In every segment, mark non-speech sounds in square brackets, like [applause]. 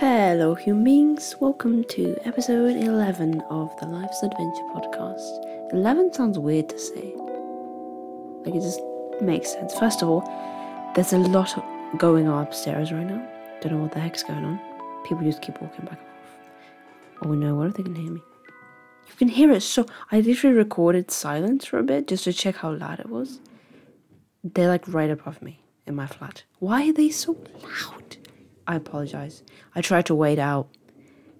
Hello, human beings. Welcome to episode 11 of the Life's Adventure podcast. 11 sounds weird to say. Like, it just makes sense. First of all, there's a lot going on upstairs right now. Don't know what the heck's going on. People just keep walking back and forth. Oh no, what if they can hear me? You can hear it so. I literally recorded silence for a bit just to check how loud it was. They're like right above me in my flat. Why are they so loud? I apologize. I tried to wait out.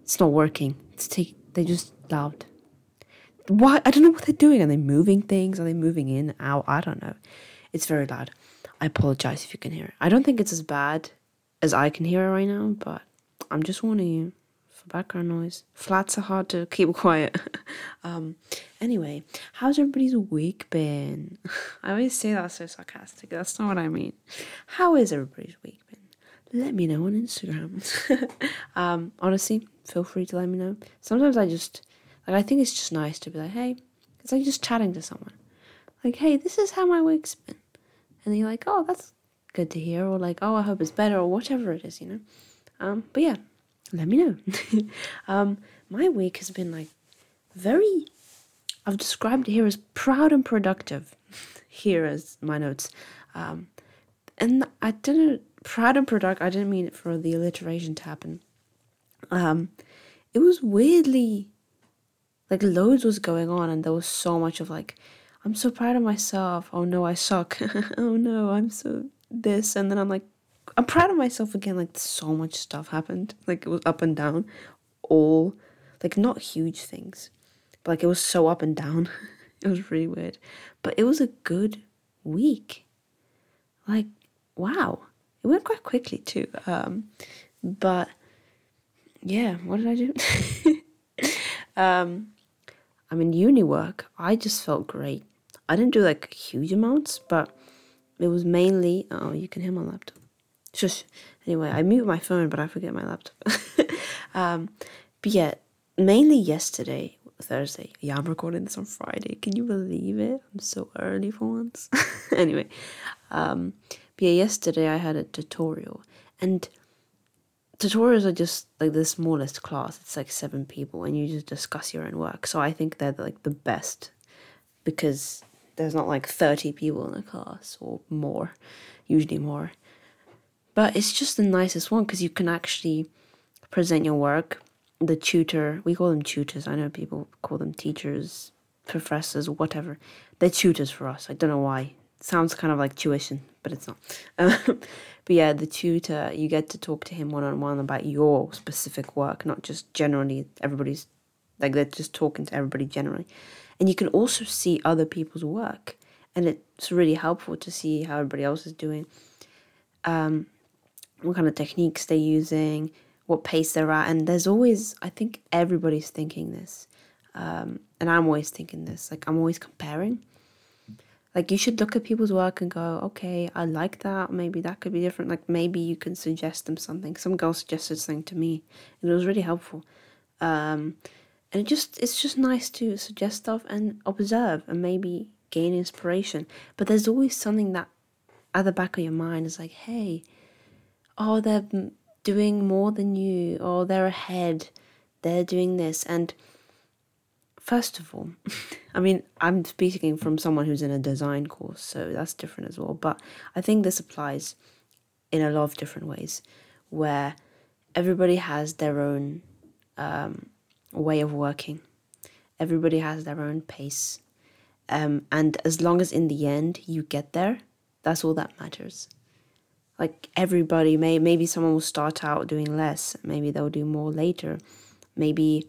It's not working. It's take. They just loud. Why? I don't know what they're doing. Are they moving things? Are they moving in, out? I don't know. It's very loud. I apologize if you can hear it. I don't think it's as bad as I can hear it right now, but I'm just warning you for background noise. Flats are hard to keep [laughs] quiet. um, anyway, how's everybody's week been? [laughs] I always say that so sarcastic. That's not what I mean. How is everybody's week? Let me know on Instagram. [laughs] um, honestly, feel free to let me know. Sometimes I just like I think it's just nice to be like, hey, it's like just chatting to someone. Like, hey, this is how my week's been. And you're like, oh, that's good to hear, or like, oh, I hope it's better, or whatever it is, you know. Um, but yeah, let me know. [laughs] um, my week has been like very I've described it here as proud and productive. [laughs] here as my notes. Um, and I didn't proud and productive. I didn't mean it for the alliteration to happen. Um, it was weirdly like loads was going on, and there was so much of like, I'm so proud of myself. Oh no, I suck. [laughs] oh no, I'm so this, and then I'm like, I'm proud of myself again. Like so much stuff happened. Like it was up and down, all like not huge things, but like it was so up and down. [laughs] it was really weird, but it was a good week. Like wow went quite quickly too. Um, but yeah, what did I do? [laughs] um, I mean, uni work, I just felt great. I didn't do like huge amounts, but it was mainly. Oh, you can hear my laptop. Shush. Anyway, I mute my phone, but I forget my laptop. [laughs] um, but yeah, mainly yesterday, Thursday. Yeah, I'm recording this on Friday. Can you believe it? I'm so early for once. [laughs] anyway, um, yeah, yesterday I had a tutorial, and tutorials are just like the smallest class. It's like seven people, and you just discuss your own work. So I think they're like the best because there's not like 30 people in a class or more, usually more. But it's just the nicest one because you can actually present your work. The tutor, we call them tutors. I know people call them teachers, professors, whatever. They're tutors for us. I don't know why sounds kind of like tuition, but it's not. [laughs] Um, but yeah, the tutor, you get to talk to him one on one about your specific work, not just generally everybody's, like they're just talking to everybody generally. And you can also see other people's work, and it's really helpful to see how everybody else is doing, um, what kind of techniques they're using, what pace they're at. And there's always, I think everybody's thinking this. Um, and I'm always thinking this, like I'm always comparing like you should look at people's work and go okay i like that. Maybe that could be different. Like maybe you can suggest them something. Some girl suggested something to me and it was really helpful. Um, and it just it's just nice to suggest stuff and observe and maybe gain inspiration. But there's always something that at the back of your mind is like hey oh they're doing more than you. Or they're ahead. They're doing this. And First of all, [laughs] I mean, I'm speaking from someone who's in a design course, so that's different as well. But I think this applies in a lot of different ways where everybody has their own um, way of working, everybody has their own pace. Um, and as long as in the end you get there, that's all that matters. Like everybody may maybe someone will start out doing less, maybe they'll do more later. Maybe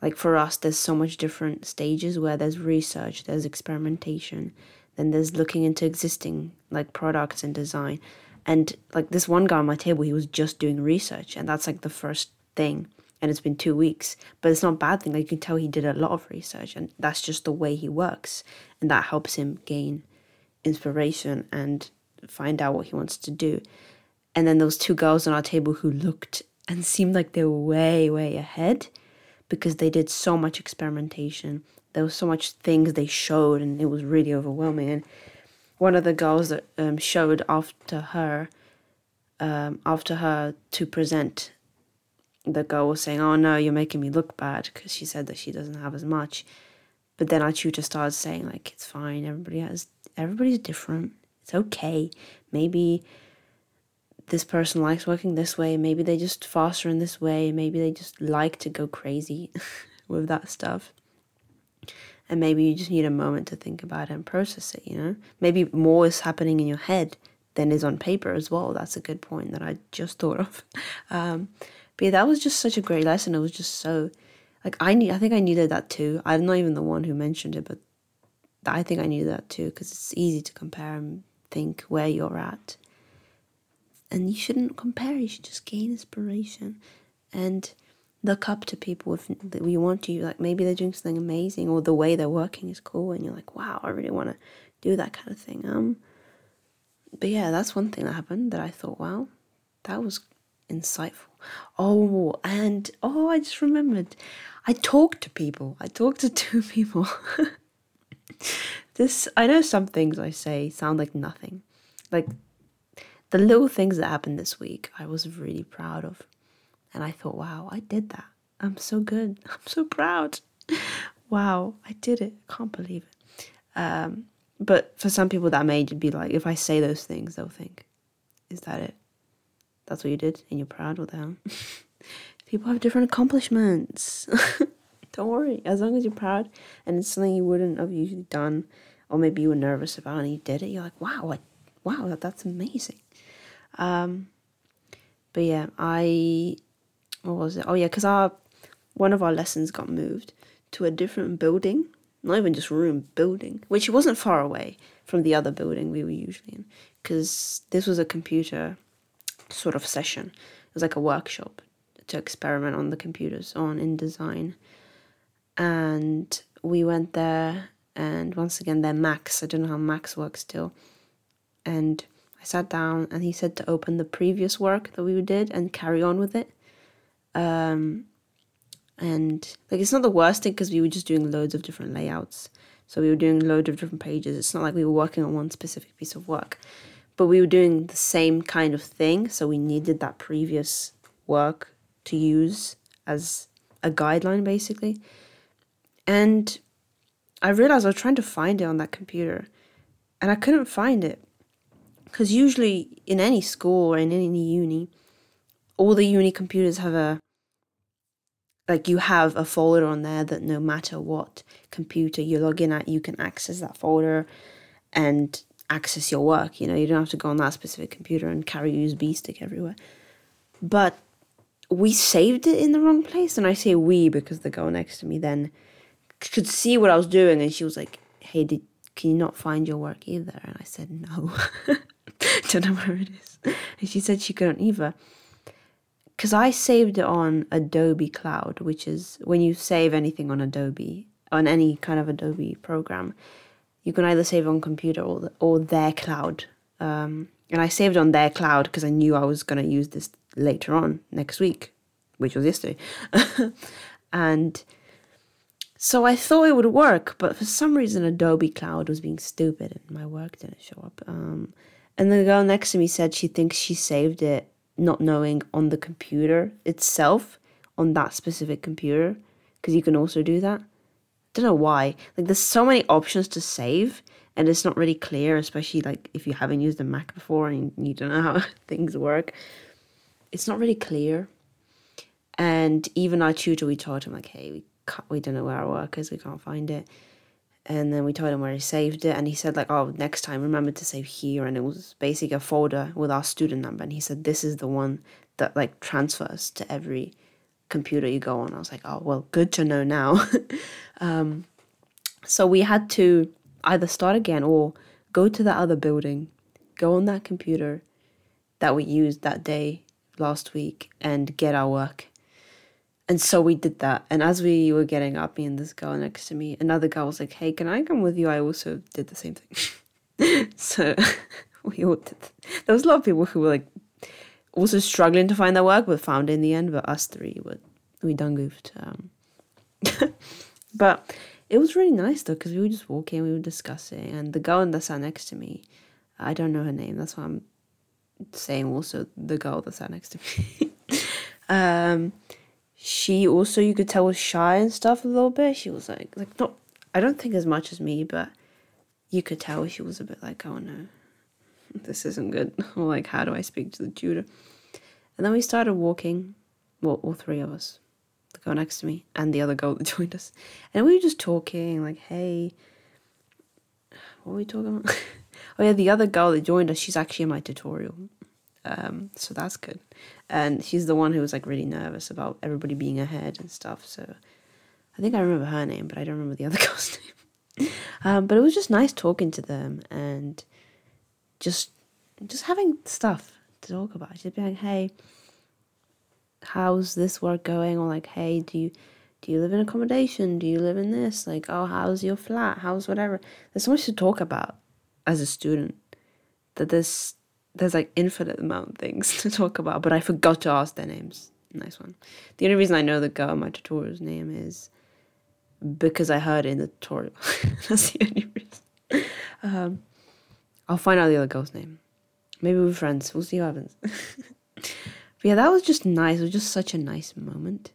like for us there's so much different stages where there's research there's experimentation then there's looking into existing like products and design. And like this one guy on my table he was just doing research and that's like the first thing. And it's been two weeks. But it's not a bad thing. Like you can tell he did a lot of research and that's just the way he works. And that helps him gain inspiration and find out what he wants to do. And then those two girls on our table who looked and seemed like they were way way ahead because they did so much experimentation. There was so much things they showed, and it was really overwhelming. And one of the girls that um, showed after her, um, after her to present the girl was saying, "Oh no, you're making me look bad," because she said that she doesn't have as much. But then our tutor started saying like, "It's fine. Everybody has. Everybody's different. It's okay. Maybe." This person likes working this way. Maybe they just faster in this way. Maybe they just like to go crazy [laughs] with that stuff and maybe you just need a moment to think about it and process it you know maybe more is happening in your head than is on paper as well that's a good point that i just thought of [laughs] um, but yeah, that was just such a great lesson. It was just so like I need. I think I needed that too. I'm not even the one who mentioned it, but I think I needed that too because it's easy to compare and think where you're at. And you shouldn't compare. You should just gain inspiration and look up to people if you want to. Like maybe they're doing something amazing or the way they're working is cool, and you're like, wow, I really want to do that kind of thing. Um, but yeah, that's one thing that happened that I thought, wow, that was insightful. Oh, and oh, I just remembered. I talked to people. I talked to [laughs] two people. this I know some things I say sound like nothing. Like the little things that happened this week, I was really proud of. And I thought, wow, I did that. I'm so good. [laughs] I'm so proud. [laughs] wow, I did it. I can't believe it. Um, but for some people, that may be like, if I say those things, they'll think, is that it? that's what you did and you're proud of them. [laughs] People have different accomplishments. Don't worry, as long as you're proud and it's something you wouldn't have usually done, or maybe you were nervous about and you did it, you're like, wow, I, wow, that, that's amazing. Um, but yeah, I, what was it? Oh yeah, because our one of our lessons got moved to a different building, not even just room, building, which wasn't far away from the other building we were usually in, because this was a computer sort of session. It was like a workshop to experiment on the computers on InDesign. And we went there, and once again, they're Macs. I don't know how Macs work still. And I sat down, and he said to open the previous work that we did and carry on with it. Um, and like, it's not the worst thing because we were just doing loads of different layouts. So we were doing loads of different pages. It's not like we were working on one specific piece of work but we were doing the same kind of thing. So we needed that previous work to use as a guideline, basically. And I realized I was trying to find it on that computer and I couldn't find it. Because usually in any school or in any uni, all the uni computers have a like you have a folder on there that no matter what computer you log in at, you can access that folder and access your work. You know, you don't have to go on that specific computer and carry a USB stick everywhere. But we saved it in the wrong place. And I say we because the girl next to me then could see what I was doing and she was like, Hey, did can you not find your work either? And I said, No. [laughs] [laughs] don't know where it is. And she said she couldn't either. Because I saved it on Adobe Cloud, which is when you save anything on Adobe, on any kind of Adobe program, you can either save on computer or the, or their cloud. Um, and I saved on their cloud because I knew I was going to use this later on next week, which was yesterday. [laughs] and so I thought it would work, but for some reason Adobe Cloud was being stupid and my work didn't show up. Um, and the girl next to me said she thinks she saved it not knowing on the computer itself, on that specific computer, because you can also do that don't know why. Like there's so many options to save and it's not really clear, especially like if you haven't used a Mac before and you don't know [laughs] how things work. It's not really clear. And even our tutor, we told him like, hey, we can't, we don't know where our work is, we can't find it. And then we told him where he saved it, and he said like, oh, next time remember to save here. And it was basically a folder with our student number, and he said this is the one that like transfers to every computer you go on. I was like, oh, well, good to know now. [laughs] um, so we had to either start again or go to the other building, go on that computer that we used that day last week and get our work. And so we did that. And as we were getting up, me and this girl next to me, another girl was like, hey, can I come with you? I also did the same thing. [laughs] so [laughs] we all did. There was a lot of people who were like also struggling to find their work, but found it in the end. But us three, were, we done goofed. Um, [laughs] but it was really nice though, because we were just walking, we were discussing, and the girl that sat next to me, I don't know her name. That's why I'm saying also the girl that sat next to me. um, she also you could tell was shy and stuff a little bit. She was like like not I don't think as much as me, but you could tell she was a bit like, oh no, this isn't good. [laughs] or like, how do I speak to the tutor? And then we started walking, well, all three of us, the girl next to me and the other girl [laughs] that joined us. And we were just talking, like, hey, what were we talking about? [laughs] oh yeah, the other girl that joined us, she's actually in my tutorial. Um, so that's good. And she's the one who was like really nervous about everybody being ahead and stuff. So I think I remember her name, but I don't remember the [laughs] other girl's name. um, but it was just nice talking to them and just just having stuff to talk about. Just being like, hey, how's this work going? Or like, hey, do you do you live in accommodation? Do you live in this? Like, oh, how's your flat? How's whatever? There's so much to talk about as a student that there's there's like infinite amount of things [laughs] to talk about, but I forgot to ask their names. Nice one. The only reason I know the girl my tutorial's name is because I heard it in the tutorial. [laughs] That's the only reason. Um, I'll find out the other girl's name. Maybe we're friends. We'll see what happens. [laughs] but yeah, that was just nice. It was just such a nice moment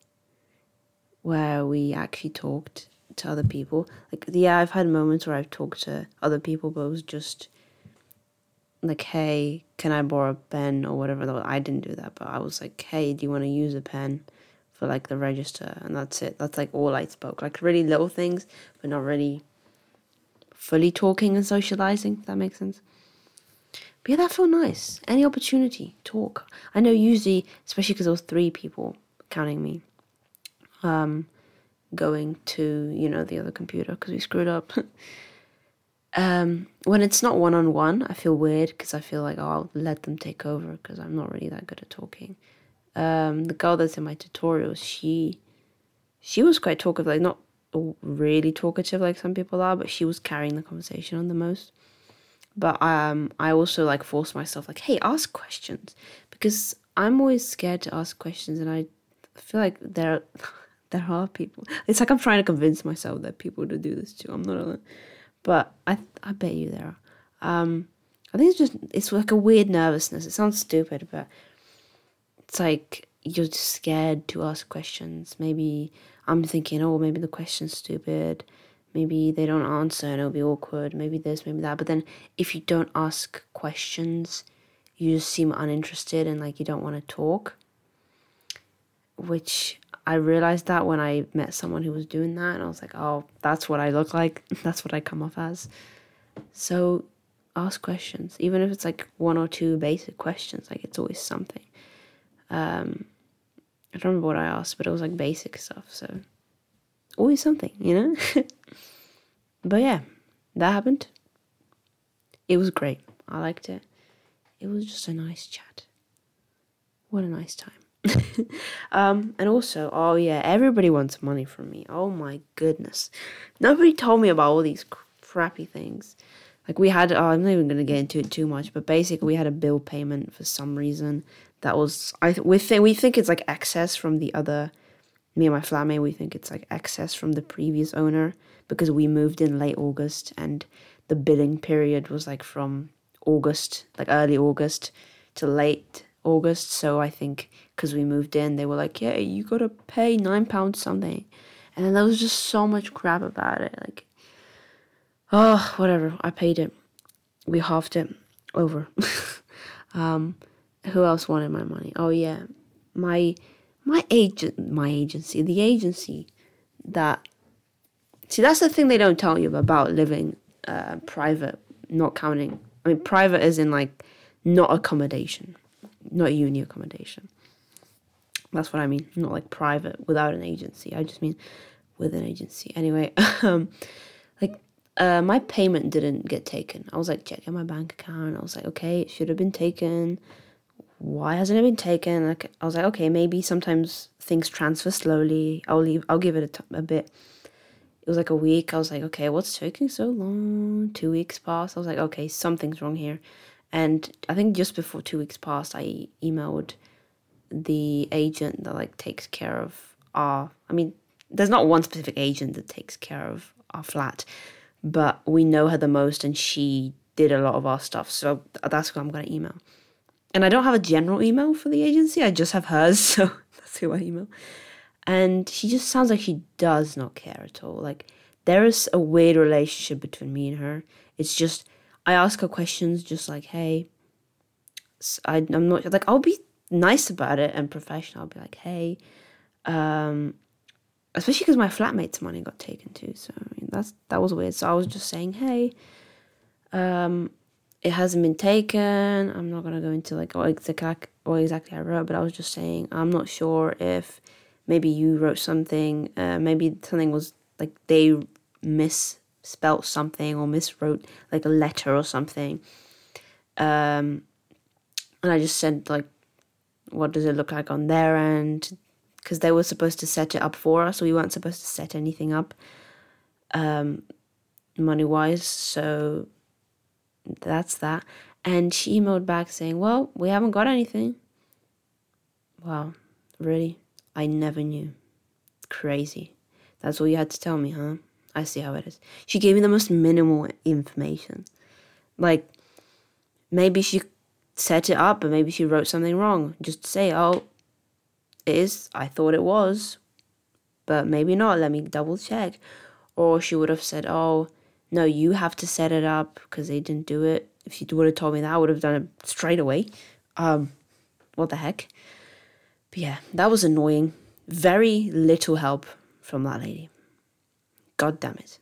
where we actually talked to other people. Like, yeah, I've had moments where I've talked to other people, but it was just like, hey, can I borrow a pen or whatever? I didn't do that, but I was like, hey, do you want to use a pen for like the register? And that's it. That's like all I spoke. Like, really little things, but not really fully talking and socializing, if that makes sense. But yeah, that felt nice. Any opportunity, talk. I know usually, especially because there was three people counting me, um, going to you know the other computer because we screwed up. [laughs] um, when it's not one on one, I feel weird because I feel like oh, I'll let them take over because I'm not really that good at talking. Um, the girl that's in my tutorial, she she was quite talkative, like not really talkative like some people are, but she was carrying the conversation on the most but um i also like force myself like hey ask questions because i'm always scared to ask questions and i feel like there [laughs] there are people it's like i'm trying to convince myself that people to do this too i'm not alone but i i bet you there are. Um i think it's just it's like a weird nervousness. It sounds stupid but it's like you're just scared to ask questions. Maybe i'm thinking oh maybe the question's stupid. Maybe they don't answer and it'll be awkward. Maybe this maybe that. But then if you don't ask questions you just seem uninterested and like you don't want to talk which i realized that when i met someone who was doing that and i was like oh that's what i look like [laughs] that's what i come off as so ask questions even if it's like one or two basic questions like it's always something um i don't remember what i asked but it was like basic stuff so always something, you know? [laughs] but yeah, that happened. It was great. I liked it. It was just a nice chat. What a nice time. Um, and also, oh yeah, everybody wants money from me. Oh my goodness. Nobody told me about all these crappy things. Like we had, oh, I'm not even gonna get into it too much, but basically we had a bill payment for some reason that was I we think we think it's like excess from the other me and my flatmate, we think it's like excess from the previous owner because we moved in late August and the billing period was like from August, like early August to late August. So I think because we moved in, they were like, yeah, you gotta pay nine pounds something. And then there was just so much crap about it. Like, oh, whatever. I paid it. We halved it over. [laughs] um, who else wanted my money? Oh, yeah. My my agent, my agency, the agency that see that's the thing they don't tell you about living uh, private, not counting. I mean, private is in like not accommodation, not uni accommodation. That's what I mean. Not like private without an agency. I just mean with an agency. Anyway, [laughs] um, like uh, my payment didn't get taken. I was like checking my bank account. I was like, okay, it should have been taken why hasn't it been taken? Like, I was like, okay, maybe sometimes things transfer slowly. I'll leave. I'll give it a, t- a bit. It was like a week. I was like, okay, what's taking so long? Two weeks passed. I was like, okay, something's wrong here. And I think just before two weeks passed, I emailed the agent that like takes care of our. I mean, there's not one specific agent that takes care of our flat, but we know her the most, and she did a lot of our stuff. So that's who I'm gonna email and I don't have a general email for the agency. I just have hers, [laughs] so that's who I email. And she just sounds like she does not care at all. Like there is a weird relationship between me and her. It's just I ask her questions just like, hey, I, I'm not like I'll be nice about it and professional. I'll be like, hey, um, especially because my flatmate's money got taken too. So I mean, that's that was weird. So I was just saying, hey, um, it hasn't been taken. I'm not gonna go into like what exactly exactly I wrote, but I was just saying I'm not sure if maybe you wrote something. Uh, maybe something was like they misspelt something or miswrote like a letter or something. Um, and I just said like, what does it look like on their end? Because they were supposed to set it up for us, we weren't supposed to set anything up, um, money wise. So that's that. And she emailed back saying, Well, we haven't got anything. Wow, really? I never knew. Crazy. That's all you had to tell me, huh? I see how it is. She gave me the most minimal information. Like, maybe she set it up, but maybe she wrote something wrong. Just say, oh, it is. I thought it was, but maybe not. Let me double check. Or she would have said, oh, no, you have to set it up because they didn't do it. If she would have told me that, I would have done it straight away. Um, what the heck? But yeah, that was annoying. Very little help from that lady. God damn it.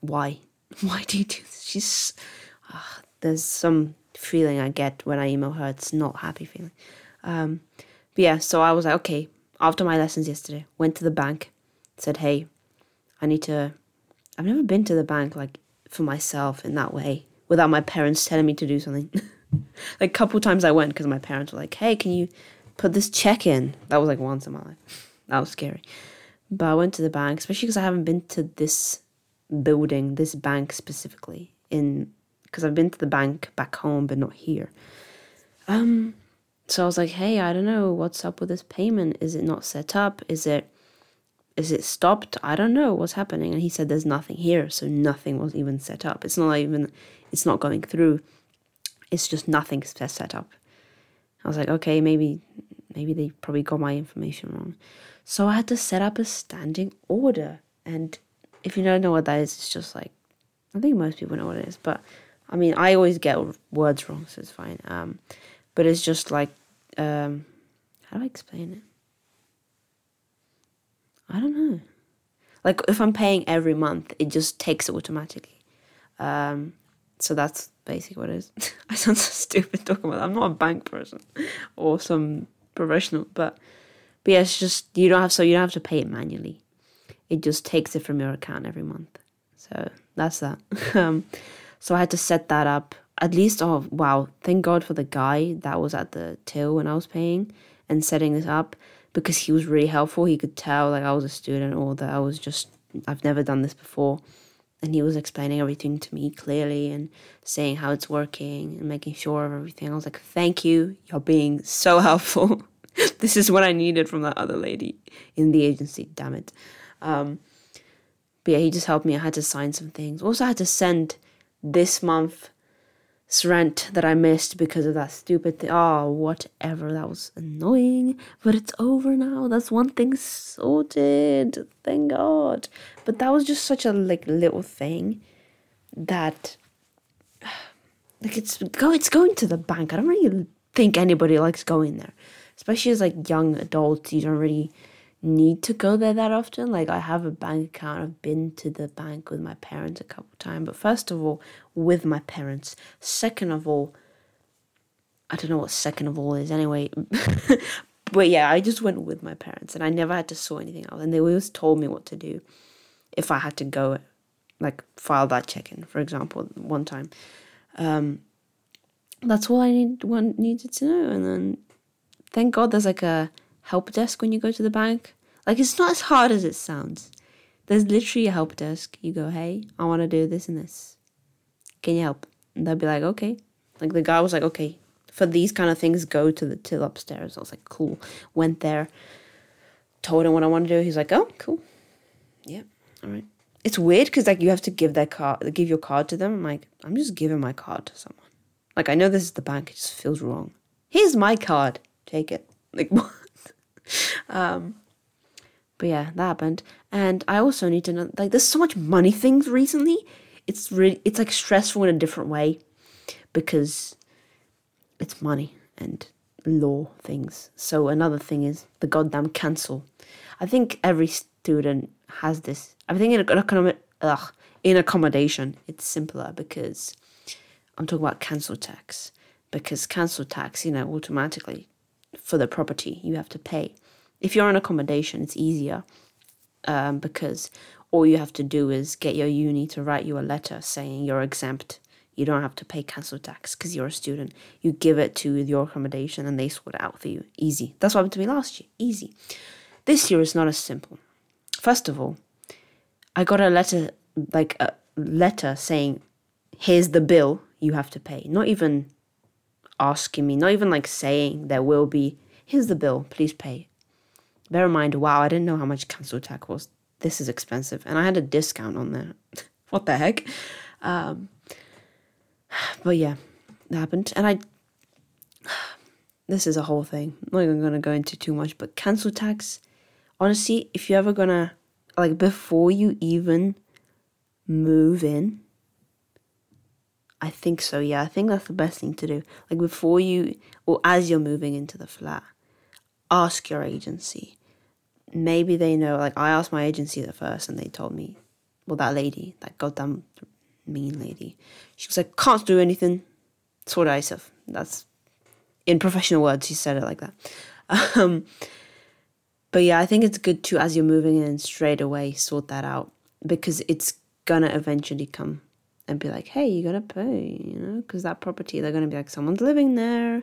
Why? [laughs] Why do you do this? She's. Uh, there's some feeling I get when I email her. It's not happy feeling. Um, but yeah, so I was like, okay, after my lessons yesterday, went to the bank, said, hey, I need to. I've never been to the bank like for myself in that way without my parents telling me to do something. [laughs] like a couple times I went because my parents were like, "Hey, can you put this check in?" That was like once in my life. [laughs] That was scary. But I went to the bank, especially because I haven't been to this building, this bank specifically, in because I've been to the bank back home, but not here. Um, so I was like, "Hey, I don't know what's up with this payment. Is it not set up? Is it is it stopped? I don't know what's happening. And he said there's nothing here, so nothing was even set up. It's not even it's not going through. It's just nothing set up. I was like, okay, maybe maybe they probably got my information wrong. So I had to set up a standing order. And if you don't know what that is, it's just like I think most people know what it is, but I mean I always get words wrong, so it's fine. Um, but it's just like um, how do I explain it? I don't know. Like if I'm paying every month, it just takes it automatically. Um, so that's basically what it is. [laughs] I sound so stupid talking about that. I'm not a bank person or some professional, but but yeah, it's just you don't have so you don't have to pay it manually. It just takes it from your account every month. So that's that. [laughs] um, so I had to set that up. At least, oh wow! Thank God for the guy that was at the till when I was paying and setting this up because he was really helpful. He could tell like I was a student or that I was just I've never done this before. And he was explaining everything to me clearly and saying how it's working and making sure of everything. I was like, Thank you. You're being so [laughs] helpful. this is what I needed from that other lady in the agency, damn it. Um, but yeah, he just helped me. I had to sign some things. Also, I had to send this month rent that I missed because of that stupid thing. Oh, ah, whatever. That was annoying. But it's over now. That's one thing sorted. Thank God. But that was just such a like little thing that [sighs] like it's go it's going to the bank. I don't really think anybody likes going there. Especially as like young adults, you don't really need to go there that often. Like I have a bank account. I've been to the bank with my parents a couple times. But first of all, with my parents. Second of all, I don't know what second of all is anyway. [laughs] but yeah, I just went with my parents and I never had to sort anything out. And they always told me what to do if I had to go like file that check in, for example, one time. Um, that's all I need one needed to know. And then thank God there's like a help desk when you go to the bank. Like it's not as hard as it sounds. There's literally a help desk. You go, hey, I want to do this and this. Can you help? And they'll be like, okay. Like the guy was like, okay, for these kind of things, go to the till upstairs. I was like, cool. Went there, told him what I want to do. He's like, oh, cool. Yeah, all right. It's weird because like you have to give their card, give your card to them. I'm like, I'm just giving my card to someone. Like I know this is the bank. It just feels wrong. Here's my card. Take it. Like [laughs] what? Um, But yeah, that happened. And I also need to know like there's so much money things recently. It's really it's like stressful in a different way because it's money and law things. So another thing is the goddamn council. I think every student has this. I think in economic ugh, in accommodation it's simpler because I'm talking about council tax because council tax, you know, automatically for the property you have to pay. If you're on accommodation, it's easier um, because all you have to do is get your uni to write you a letter saying you're exempt. You don't have to pay council tax because you're a student. You give it to your accommodation and they sort it out for you. Easy. That's what happened to me last year. Easy. This year is not as simple. First of all, I got a letter, like a letter saying, here's the bill you have to pay. Not even asking me, not even like saying there will be, here's the bill, please pay. Bear in mind, wow, I didn't know how much council tax was. This is expensive. And I had a discount on there. [laughs] what the heck? Um, but yeah, that happened. And I, [sighs] this is a whole thing. I'm not even going to go into too much, but council tax, honestly, if you're ever going to, like, before you even move in, I think so, yeah. I think that's the best thing to do. Like before you, or as you're moving into the flat, ask your agency. Maybe they know, like I asked my agency at first and they told me, well, that lady, that goddamn mean lady, she was like, can't do anything. Sort of said. That's in professional words, she said it like that. [laughs] Um, but yeah, I think it's good to, as you're moving in, straight away sort that out because it's gonna eventually come and be like, hey, you gotta pay, you know, because that property, they're gonna be like, someone's living there.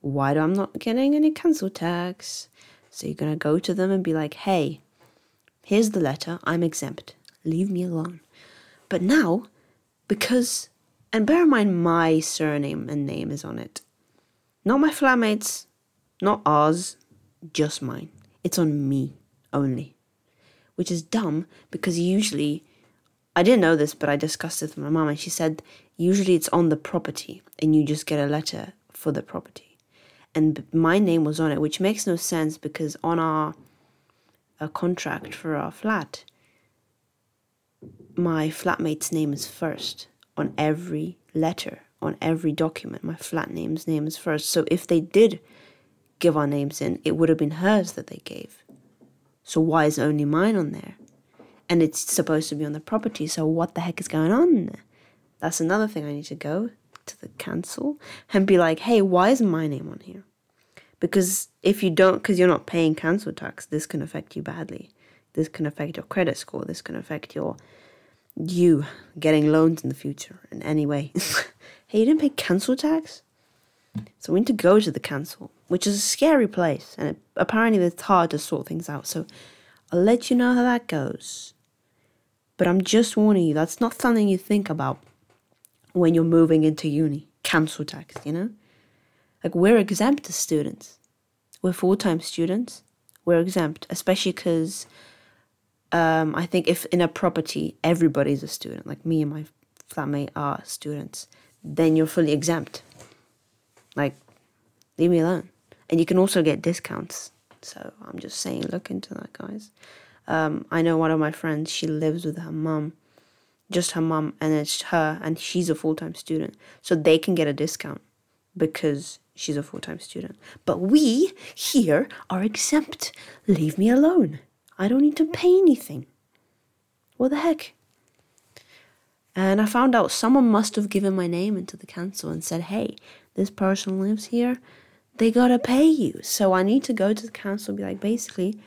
Why do I'm not getting any council tax? So you're gonna go to them and be like, hey, here's the letter, I'm exempt. Leave me alone. But now, because, and bear in mind, my surname and name is on it. Not my flatmates, not ours, just mine. It's on me only. Which is dumb because usually I didn't know this, but I discussed it with my mom, and she said usually it's on the property, and you just get a letter for the property. And my name was on it, which makes no sense because on our a contract for our flat, my flatmate's name is first on every letter, on every document. My flat name's name is first. So if they did give our names in, it would have been hers that they gave. So why is only mine on there? And it's supposed to be on the property. So what the heck is going on? That's another thing I need to go to the council and be like, hey, why is my name on here? Because if you don't, because you're not paying council tax, this can affect you badly. This can affect your credit score. This can affect your you getting loans in the future in any way. [laughs] hey, you didn't pay council tax? So we need to go to the council, which is a scary place, and it, apparently it's hard to sort things out. So I'll let you know how that goes. But I'm just warning you, that's not something you think about when you're moving into uni. Council tax, you know? Like, we're exempt as students. We're full time students. We're exempt, especially because um, I think if in a property everybody's a student, like me and my flatmate are students, then you're fully exempt. Like, leave me alone. And you can also get discounts. So I'm just saying, look into that, guys. Um, I know one of my friends, she lives with her mum, just her mum, and it's her, and she's a full time student. So they can get a discount because she's a full time student. But we here are exempt. Leave me alone. I don't need to pay anything. What the heck? And I found out someone must have given my name into the council and said, hey, this person lives here. They gotta pay you. So I need to go to the council and be like, basically,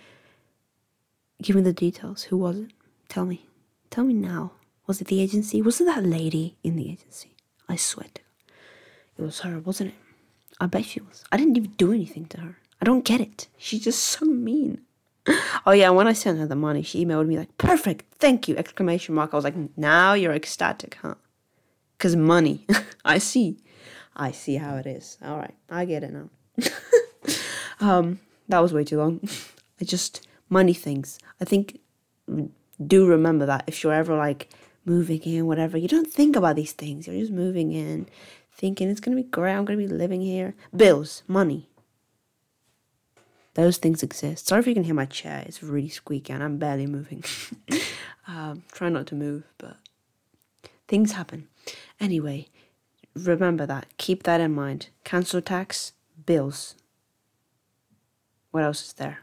Give me the details. Who was it? Tell me. Tell me now. Was it the agency? Was it that lady in the agency? I swear It was her, wasn't it? I bet she was. I didn't even do anything to her. I don't get it. She's just so mean. [laughs] Oh yeah, when I sent her the money, she emailed me like, "Perfect, thank you!" Exclamation mark. I was like, "Now you're ecstatic, huh?" Cause money. [laughs] I see. I see how it is. All right, I get it now. [laughs] um, that was way too long. I just money things. I think do remember that if you're ever like moving in, whatever, you don't think about these things. You're just moving in, thinking it's gonna be great. I'm gonna be living here. Bills, money. Those things exist. Sorry if you can hear my chair. It's really squeaky and I'm barely moving. [laughs] um, try not to move, but things happen. Anyway, remember that. Keep that in mind. Council tax, bills. What else is there?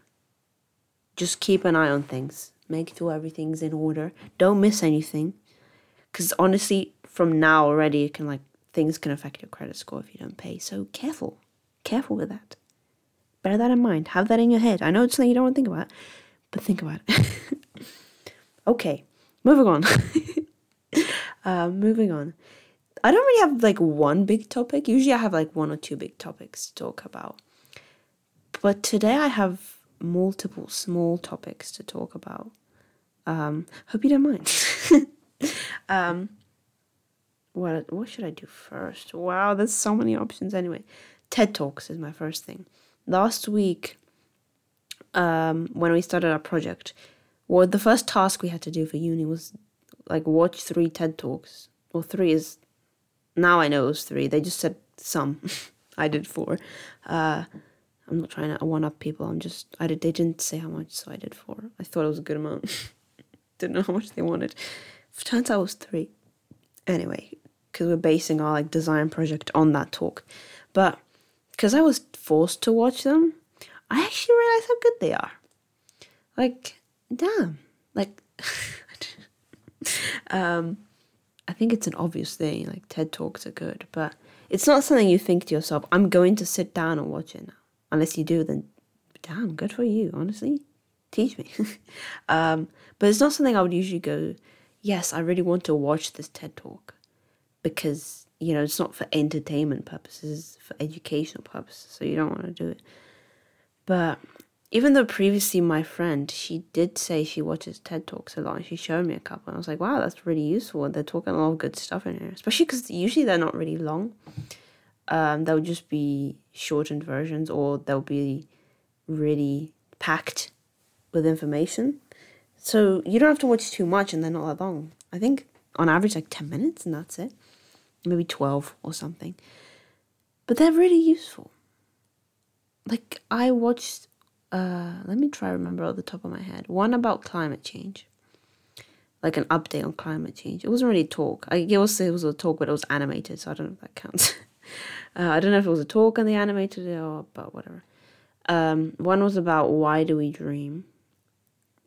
Just keep an eye on things. Make sure everything's in order. Don't miss anything. Because honestly, from now already, it can like things can affect your credit score if you don't pay. So careful, careful with that. Bear that in mind. Have that in your head. I know it's something you don't want to think about, but think about it. [laughs] okay, moving on. [laughs] uh, moving on. I don't really have like one big topic. Usually, I have like one or two big topics to talk about. But today, I have multiple small topics to talk about. Um, hope you don't mind. [laughs] um, what what should I do first? Wow, there's so many options. Anyway, TED Talks is my first thing. Last week, um, when we started our project, what the first task we had to do for uni was like watch three TED Talks. Well, three is now I know it was three. They just said some. [laughs] I did four. Uh, I'm not trying to one up people. I'm just I did. They didn't say how much, so I did four. I thought it was a good amount. [laughs] Didn't know how much they wanted. Turns out it was three. Anyway, because we're basing our like design project on that talk, but because I was forced to watch them, I actually realized how good they are. Like, damn, like, [laughs] um, I think it's an obvious thing. Like TED talks are good, but it's not something you think to yourself. I'm going to sit down and watch it now. Unless you do, then damn, good for you. Honestly, teach me. [laughs] um, but it's not something I would usually go. Yes, I really want to watch this TED talk because you know it's not for entertainment purposes, for educational purposes. So you don't want to do it. But even though previously my friend she did say she watches TED talks a lot, and she showed me a couple, and I was like, wow, that's really useful. They're talking a lot of good stuff in here, especially because usually they're not really long. Um, they'll just be shortened versions, or they'll be really packed with information. So you don't have to watch too much, and they're not that long. I think on average like ten minutes, and that's it. Maybe twelve or something. But they're really useful. Like I watched uh, let me try remember off the top of my head. One about climate change, like an update on climate change. It wasn't really a talk. I guess it was a talk, but it was animated, so I don't know if that counts. [laughs] uh, I don't know if it was a talk and they animated or but whatever. Um, one was about why do we dream.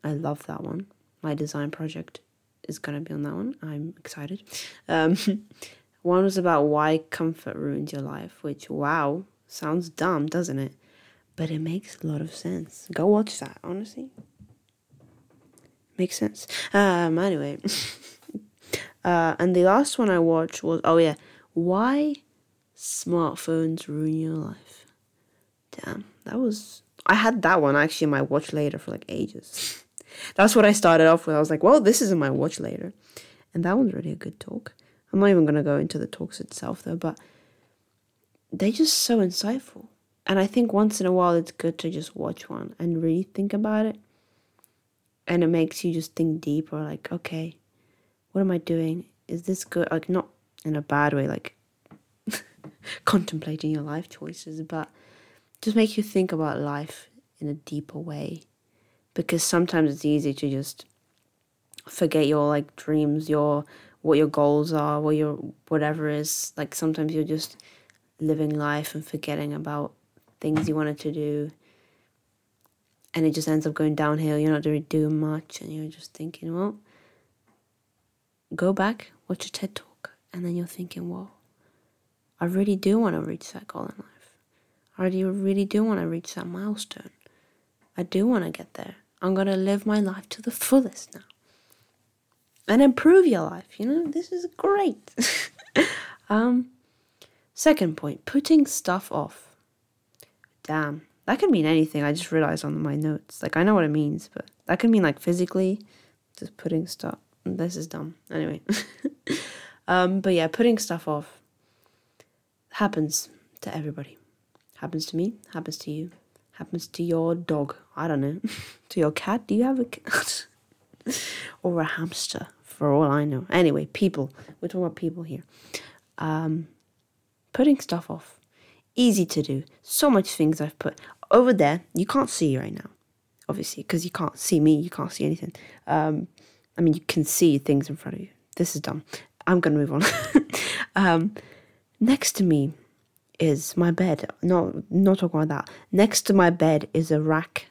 I love that one. My design project is gonna be on that one. I'm excited. Um, [laughs] one was about why comfort ruins your life, which wow sounds dumb, doesn't it? but it makes a lot of sense. Go watch that, honestly. Makes sense. Um, anyway. [laughs] uh, and the last one I watched was, oh yeah, why smartphones ruin your life. Damn, that was, I had that one actually in my watch later for like ages. [laughs] That's what I started off with. I was like, well, this is in my watch later. And that one's really a good talk. I'm not even going to go into the talks itself though, but they're just so insightful. And I think once in a while it's good to just watch one and really think about it. And it makes you just think deeper like, okay, what am I doing? Is this good? Like, not in a bad way, like [laughs] contemplating your life choices, but just make you think about life in a deeper way. Because sometimes it's easy to just forget your like dreams, your what your goals are, what your whatever is. Like sometimes you're just living life and forgetting about things you wanted to do and it just ends up going downhill you're not really doing much and you're just thinking well go back watch a ted talk and then you're thinking well i really do want to reach that goal in life i really, do want to reach that milestone i do want to get there i'm going to live my life to the fullest now and improve your life you know this is great [laughs] um second point putting stuff off Damn. That could mean anything. I just realized on my notes. Like, I know what it means, but that could mean, like, physically, just putting stuff. This is dumb. Anyway. [laughs] um, but yeah, putting stuff off happens to everybody. Happens to me, happens to you, happens to your dog. I don't know. [laughs] to your cat. Do you have a cat? [laughs] or a hamster, for all I know. Anyway, people. We're talking about people here. Um, putting stuff off easy to do. So much things I've put. over there, you can't see right now, obviously, because you can't see me, you can't see anything. Um, I mean, you can see things in front of you. This is dumb. I'm gonna move on. [laughs] um, next to me is my bed. No, not talking about that. Next to my bed is a rack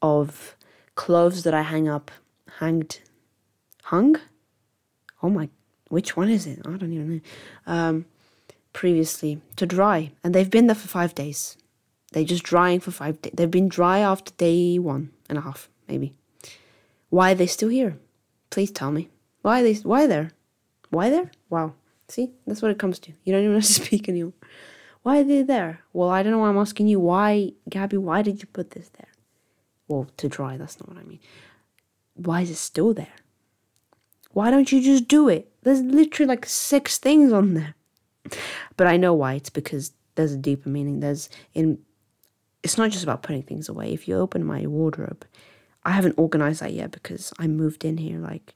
of clothes that I hang up, hanged, hung. Oh my, which one is it? I don't even know. Um, previously to dry, and they've been there for five days. They're just drying for five days. They've been dry after day one and a half, maybe. Why are they still here? Please tell me. Why are they? Why there? Why there? Wow. See, that's what it comes to. You don't even [laughs] have to speak anymore. Why are they there? Well, I don't know why I'm asking you. Why, Gabby, why did you put this there? Well, to dry, that's not what I mean. Why is it still there? Why don't you just do it? There's literally like six things on there. But I know why. It's because there's a deeper meaning. There's in it's not just about putting things away. If you open my wardrobe, I haven't organized that yet because I moved in here like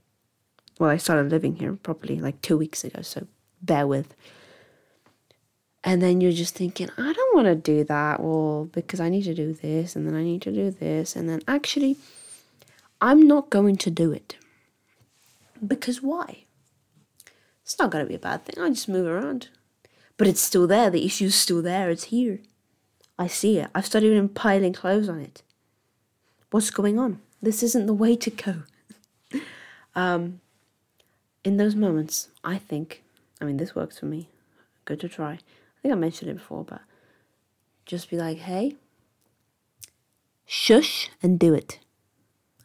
well, I started living here properly like two weeks ago, so bear with. And then you're just thinking, I don't want to do that. Well, because I need to do this, and then I need to do this, and then actually, I'm not going to do it. Because why? It's not going to be a bad thing. I just move around. But it's still there. The issue's still there. It's here. I see it. I've started even piling clothes on it. What's going on? This isn't the way to go. [laughs] um, in those moments, I think, I mean, this works for me. Good to try. I think I mentioned it before, but just be like, hey, shush and do it.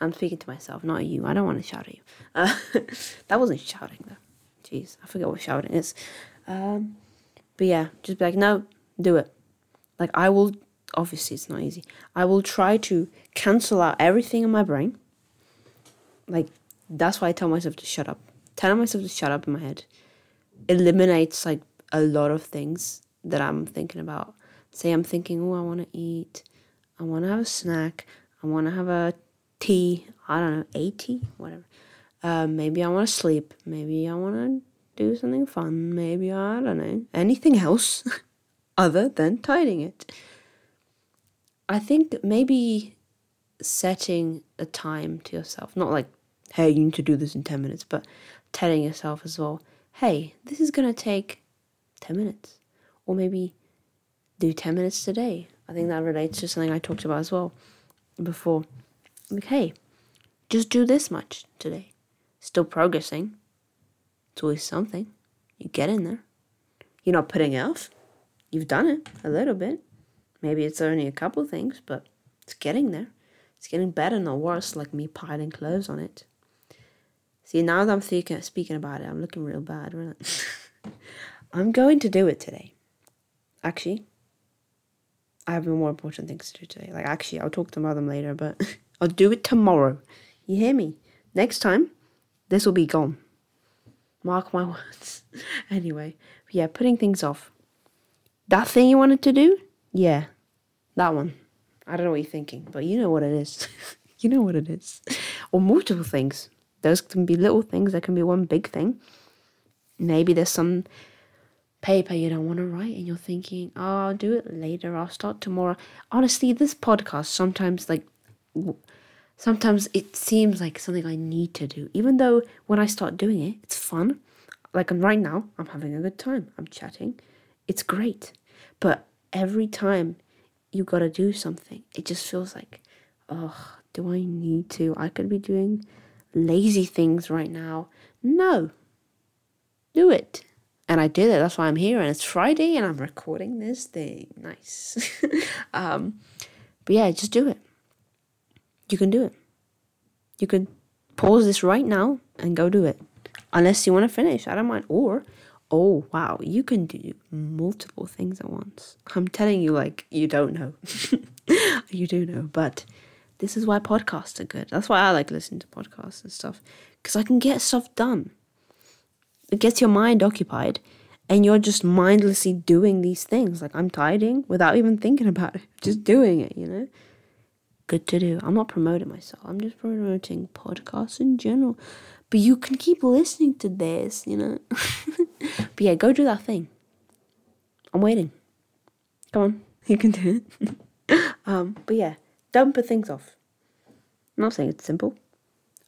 I'm speaking to myself, not you. I don't want to shout at you. [laughs] Uh, that wasn't shouting, though. Jeez, I forget what shouting is. Um, but yeah, just be like, no, do it. Like, I will, obviously, it's not easy. I will try to cancel out everything in my brain. Like, that's why I tell myself to shut up telling myself to shut up in my head eliminates like a lot of things that I'm thinking about. Say I'm thinking, oh, I want to eat, I want to have a snack, I want to have a tea, I don't know, a tea, whatever. Uh, maybe I want to sleep, maybe I want to do something fun, maybe I don't know, anything else [laughs] other than tidying it. I think maybe setting a time to yourself, not like, hey, you need to do this in 10 minutes, but telling yourself as well, hey, this is going to take 10 minutes. Or maybe do 10 minutes today. I think that relates to something I talked about as well before. Like, hey, just do this much today. Still progressing. It's always something. You get in there. You're not putting off. You've done it a little bit. Maybe it's only a couple things, but it's getting there. It's getting better, not worse, like me piling clothes on it. See, now that I'm thinking, speaking about it, I'm looking real bad, really. [laughs] I'm going to do it today. Actually, I have more important things to do today. Like, actually, I'll talk about them later, but [laughs] I'll do it tomorrow. You hear me? Next time, this will be gone. Mark my [laughs] words. anyway, yeah, putting things off. That thing you wanted to do? Yeah, that one. I don't know what you're thinking, but you know what it is. you know what it is. Or multiple things. Those can be little things, there can be one big thing. Maybe there's some paper you don't want to write and you're thinking, oh, I'll do it later, I'll start tomorrow. Honestly, this podcast sometimes, like, sometimes it seems like something I need to do, even though when I start doing it, it's fun. Like, I'm right now, I'm having a good time, I'm chatting, it's great. But every time you gotta do something, it just feels like, oh, do I need to? I could be doing lazy things right now. No. Do it. And I did it. That's why I'm here. And it's Friday and I'm recording this thing. Nice. [laughs] um, but yeah, just do it. You can do it. You can pause this right now and go do it. Unless you want to finish. I don't mind. Or, oh, wow, you can do multiple things at once. I'm telling you, like, you don't know. [laughs] you do know. But this is why podcasts are good. That's why I like listening to podcasts and stuff because I can get stuff done. It gets your mind occupied and you're just mindlessly doing these things. Like I'm tidying without even thinking about it, [laughs] just doing it, you know? Good to do. I'm not promoting myself, I'm just promoting podcasts in general. But you can keep listening to this, you know? [laughs] but yeah, go do that thing. I'm waiting. Come on, [laughs] you can do it. Um, but yeah, don't put things off. I'm not saying it's simple.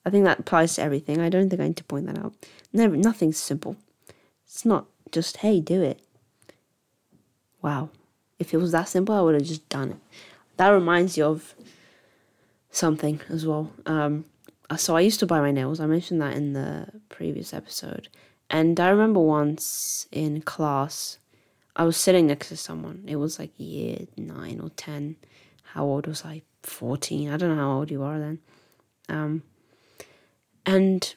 I think that applies to everything. I don't think I need to point that out. Never, nothing's simple. It's not just hey, do it. Wow, if it was that simple, I would have just done it. That reminds you of something as well. Um, so I used to buy my nails. I mentioned that in the previous episode, and I remember once in class, I was sitting next to someone. It was like year nine or ten. How old was I? Fourteen. I don't know how old you are then. Um, and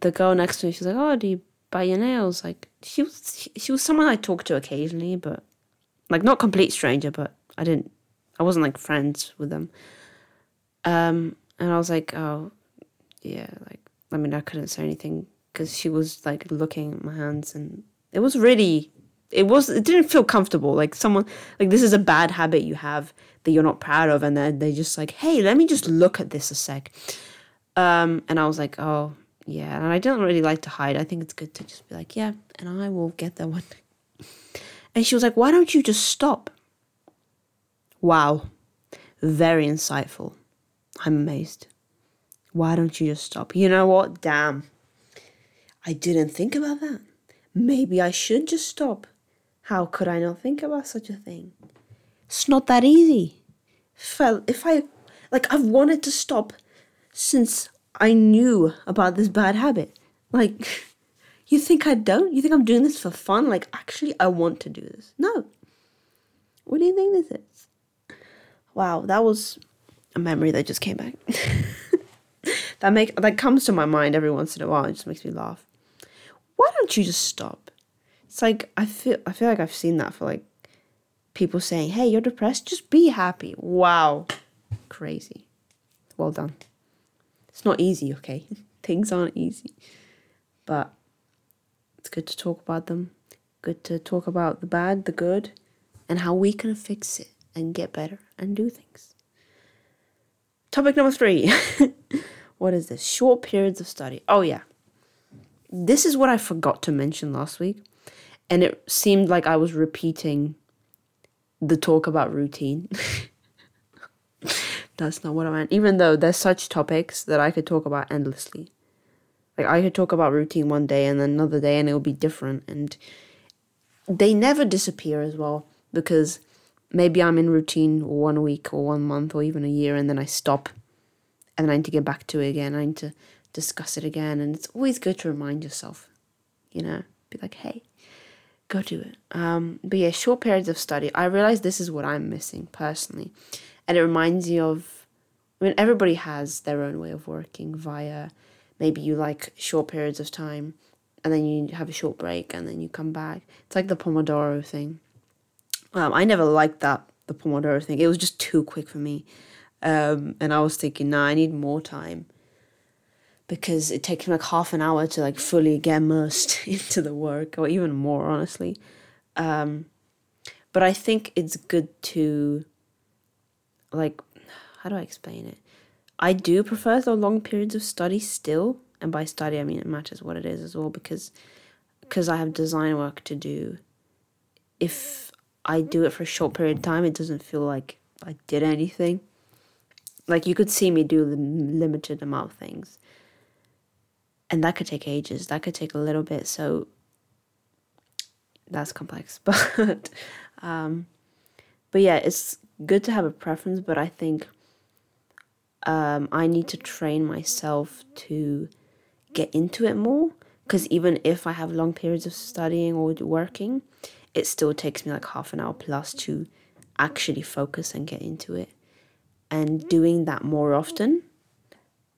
the girl next to me, she's like, "Oh, do you buy your nails?" Like she was, she was someone I talked to occasionally, but like not complete stranger, but I didn't, I wasn't like friends with them. Um, and I was like, "Oh, yeah." Like, I mean, I couldn't say anything because she was like looking at my hands, and it was really, it was, it didn't feel comfortable. Like someone, like this is a bad habit you have that you're not proud of, and then they just like, "Hey, let me just look at this a sec." Um, and I was like, oh, yeah. And I don't really like to hide. I think it's good to just be like, yeah, and I will get that one. And she was like, why don't you just stop? Wow. Very insightful. I'm amazed. Why don't you just stop? You know what? Damn. I didn't think about that. Maybe I should just stop. How could I not think about such a thing? It's not that easy. If I, like, I've wanted to stop since I knew about this bad habit. Like, [laughs] you think I don't? You think I'm doing this for fun? Like, actually, I want to do this. No. What do you think this is? Wow, that was a memory that just came back. [laughs] that make that comes to my mind every once in a while. It just makes me laugh. Why don't you just stop? It's like I feel I feel like I've seen that for like people saying, "Hey, you're depressed. Just be happy." Wow, crazy. Well done. It's not easy, okay? [laughs] Things aren't easy. But it's good to talk about them. Good to talk about the bad, the good, and how we can fix it and get better and do things. Topic number three. [laughs] what is this? Short periods of study. Oh, yeah. This is what I forgot to mention last week. And it seemed like I was repeating the talk about routine. [laughs] That's not what I meant. Even though there's such topics that I could talk about endlessly. Like I could talk about routine one day and then another day and it will be different and they never disappear as well because maybe I'm in routine one week or one month or even a year and then I stop and then I need to get back to it again. I need to discuss it again and it's always good to remind yourself, you know, be like, hey, go do it. Um, but yeah, short periods of study. I realize this is what I'm missing personally and it reminds you of I mean everybody has their own way of working via maybe you like short periods of time and then you have a short break and then you come back. It's like the Pomodoro thing. Um, I never liked that the Pomodoro thing. It was just too quick for me. Um, and I was thinking, nah, I need more time because it takes like half an hour to like fully get immersed [laughs] into the work, or even more, honestly. Um, but I think it's good to like [sighs] how do I explain it? I do prefer the long periods of study still, and by study I mean it matters what it is as well because because I have design work to do. If I do it for a short period of time, it doesn't feel like I did anything. Like you could see me do the limited amount of things, and that could take ages. That could take a little bit. So that's complex, [laughs] but um, but yeah, it's good to have a preference, but I think um, I need to train myself to get into it more. Because even if I have long periods of studying or working, it still takes me like half an hour plus to actually focus and get into it. And doing that more often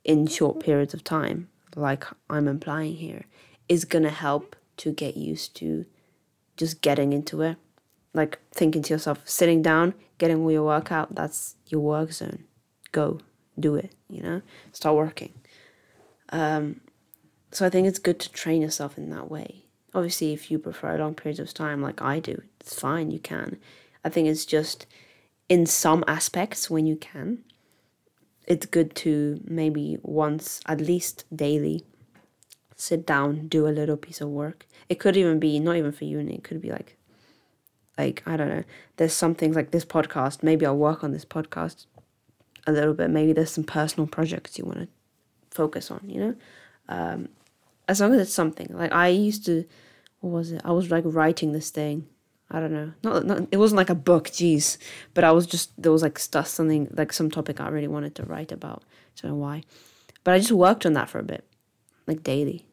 in short periods of time, like I'm implying here, is going to help to get used to just getting into it like thinking to yourself, sitting down, getting your work out, that's your work zone. Go, do it, you know, start working. Um, so I think it's good to train yourself in that way. Obviously, if you prefer long periods of time like I do, it's fine, you can. I think it's just in some aspects when you can, it's good to maybe once, at least daily, sit down, do a little piece of work. It could even be not even for uni, it could be like Like, I don't know. There's some things like this podcast. Maybe I'll work on this podcast a little bit. Maybe there's some personal projects you want to focus on, you know? Um, as long as it's something. Like, I used to, what was it? I was like writing this thing. I don't know. Not, not it wasn't like a book, jeez. But I was just there was like stuff, something like some topic I really wanted to write about. I don't know why, but I just worked on that for a bit, like daily,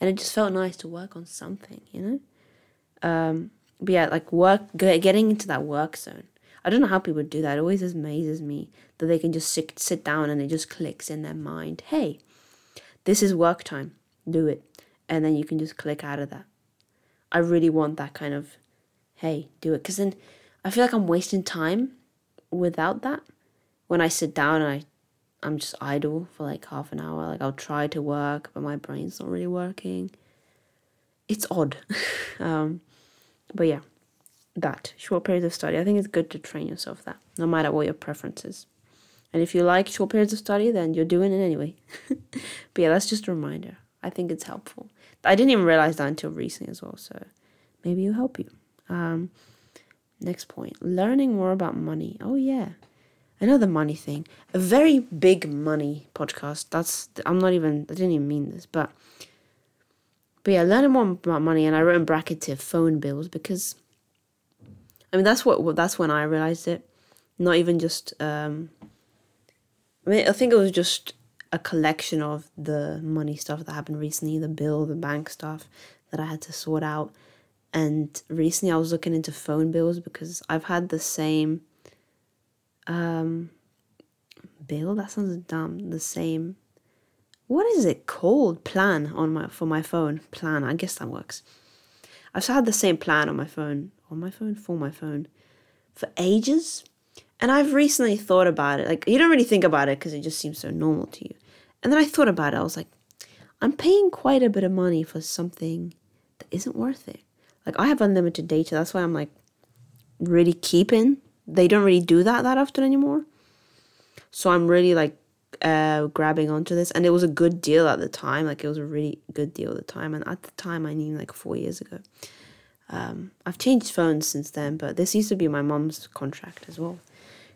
and it just felt nice to work on something, you know. Um, but yeah, like work, getting into that work zone. I don't know how people do that. It always amazes me that they can just sit, sit down and it just clicks in their mind. Hey, this is work time. Do it. And then you can just click out of that. I really want that kind of, hey, do it. Because then I feel like I'm wasting time without that. When I sit down I, I'm just idle for like half an hour. Like I'll try to work, but my brain's not really working. It's odd. [laughs] um, but yeah, that short periods of study. I think it's good to train yourself that, no matter what your preference is. And if you like short periods of study, then you're doing it anyway. [laughs] but yeah, that's just a reminder. I think it's helpful. I didn't even realize that until recently as well, so maybe it'll help you. Um, next point learning more about money. Oh, yeah. Another money thing. A very big money podcast. That's, I'm not even, I didn't even mean this, but but yeah, learning more about money, and I wrote in brackets here phone bills because, I mean, that's what that's when I realized it. Not even just. Um, I mean, I think it was just a collection of the money stuff that happened recently, the bill, the bank stuff that I had to sort out. And recently, I was looking into phone bills because I've had the same. Um, bill that sounds dumb. The same what is it called? Plan on my for my phone. Plan. I guess that works. I've had the same plan on my phone, on my phone, for my phone, for ages. And I've recently thought about it. Like, you don't really think about it because it just seems so normal to you. And then I thought about it. I was like, I'm paying quite a bit of money for something that isn't worth it. Like, I have unlimited data. That's why I'm like really keeping. They don't really do that that often anymore. So I'm really like uh, grabbing onto this, and it was a good deal at the time. Like it was a really good deal at the time, and at the time, I mean like four years ago. Um, I've changed phones since then, but this used to be my mom's contract as well,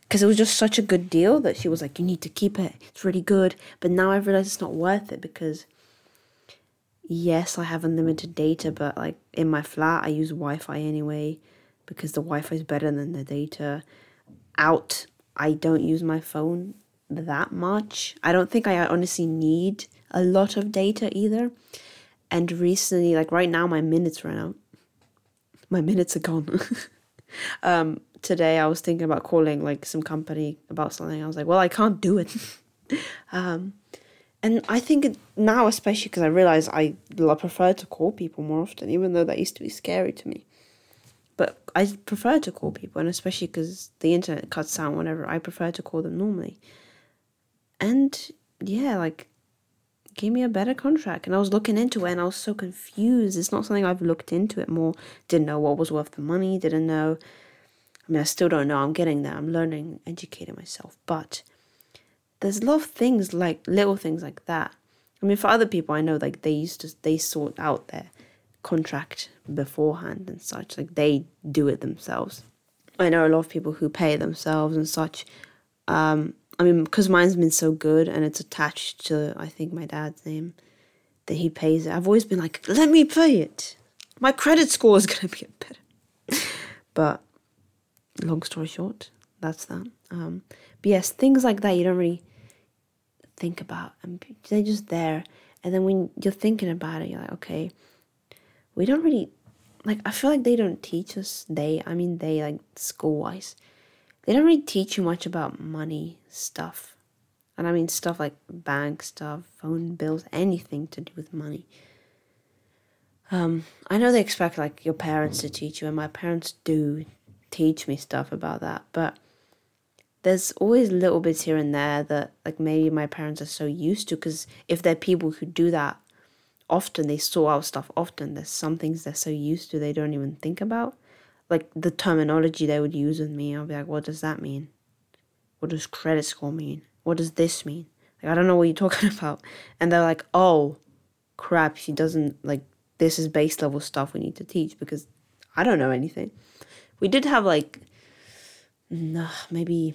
because it was just such a good deal that she was like, "You need to keep it. It's really good." But now I've realized it's not worth it because yes, I have unlimited data, but like in my flat, I use Wi-Fi anyway because the Wi-Fi is better than the data. Out, I don't use my phone that much. I don't think I honestly need a lot of data either. And recently, like right now, my minutes ran out. My minutes are gone. [laughs] um, today, I was thinking about calling like some company about something. I was like, well, I can't do it. [laughs] um, and I think now, especially because I realize I prefer to call people more often, even though that used to be scary to me. But I prefer to call people, and especially because the internet cuts out whenever I prefer to call them normally and yeah, like gave me a better contract. And I was looking into it and I was so confused. It's not something I've looked into it more. Didn't know what was worth the money, didn't know. I mean, I still don't know. I'm getting there. I'm learning, educating myself. But there's a lot of things like little things like that. I mean, for other people, I know like they used to, they sort out their contract beforehand and such. Like they do it themselves. I know a lot of people who pay themselves and such. Um, I mean, because mine's been so good and it's attached to, I think, my dad's name, that he pays it. I've always been like, let me pay it. My credit score is [laughs] to be better. [laughs] but long story short, that's that. Um, but yes, things like that you don't really think about. And they're just there. And then when you're thinking about it, you're like, okay, we don't really, like, I feel like they don't teach us, they, I mean, they, like, school wise they don't really teach you much about money stuff. And I mean stuff like bank stuff, phone bills, anything to do with money. Um, I know they expect like your parents to teach you, and my parents do teach me stuff about that, but there's always little bits here and there that like maybe my parents are so used to because if they're people who do that often, they sort out stuff often. There's some things they're so used to they don't even think about like the terminology they would use with me. I'll be like, what does that mean? What does credit score mean? What does this mean? Like, I don't know what you're [laughs] talking about. And they're like, oh, crap, she doesn't, like, this is base level stuff we need to teach because I don't know anything. we did have like maybe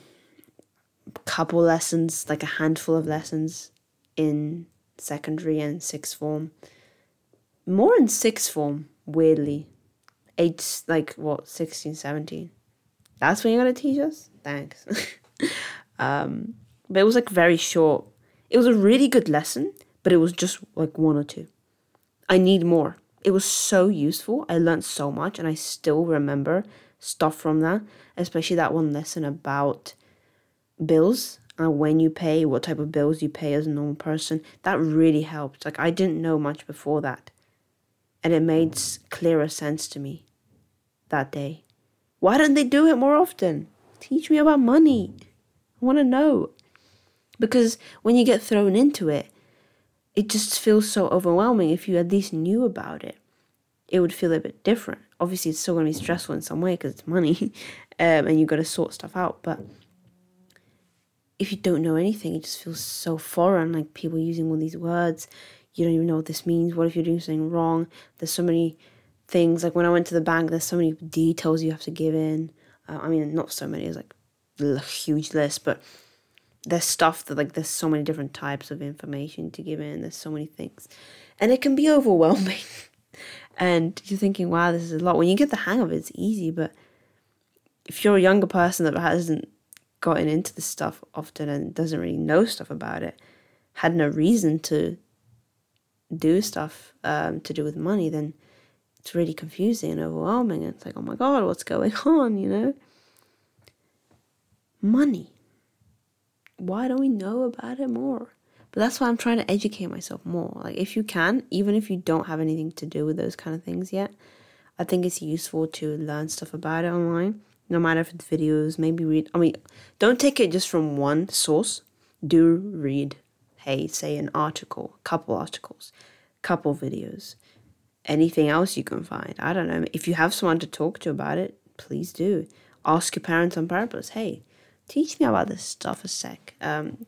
couple lessons, like a handful of lessons in secondary and sixth form. More in sixth form, weirdly. Age like what, 16, 17. That's when you're gonna teach us? Thanks. [laughs] um, but it was like very short. It was a really good lesson, but it was just like one or two. I need more. It was so useful. I learned so much and I still remember stuff from that, especially that one lesson about bills and when you pay, what type of bills you pay as a normal person. That really helped. Like I didn't know much before that. And it made clearer sense to me that day. Why don't they do it more often? Teach me about money. I want to know. Because when you get thrown into it, it just feels so overwhelming. If you at least knew about it, it would feel a bit different. Obviously, it's still going to be stressful in some way because it's money [laughs] um, and you've got to sort stuff out. But if you don't know anything, it just feels so foreign, like people using all these words. You don't even know what this means. What if you're doing something wrong? There's so many things. Like when I went to the bank, there's so many details you have to give in. Uh, I mean, not so many. It's like a huge list, but there's stuff that like there's so many different types of information to give in. There's so many things, and it can be [laughs] overwhelming. and you're thinking, wow, this is a lot. When you get the hang of it, it's easy. But if you're a younger person that hasn't gotten into this stuff often and doesn't really know stuff about it, had no reason to do stuff um, to do with money, then it's really confusing and overwhelming. It's like, oh my God, what's going [laughs] on, you know? Money. Why don't we know about it more? But that's why I'm trying to educate myself more. Like, if you can, even if you don't have anything to do with those kind of things yet, I think it's useful to learn stuff about it online, no matter if it's videos, maybe read. I mean, don't take it just from one source. Do read, hey, say an article, couple articles, couple videos, anything else you can find. I don't know. If you have someone to talk to about it, please do. Ask your parents on purpose. Hey, teach me about this stuff a sec. Um,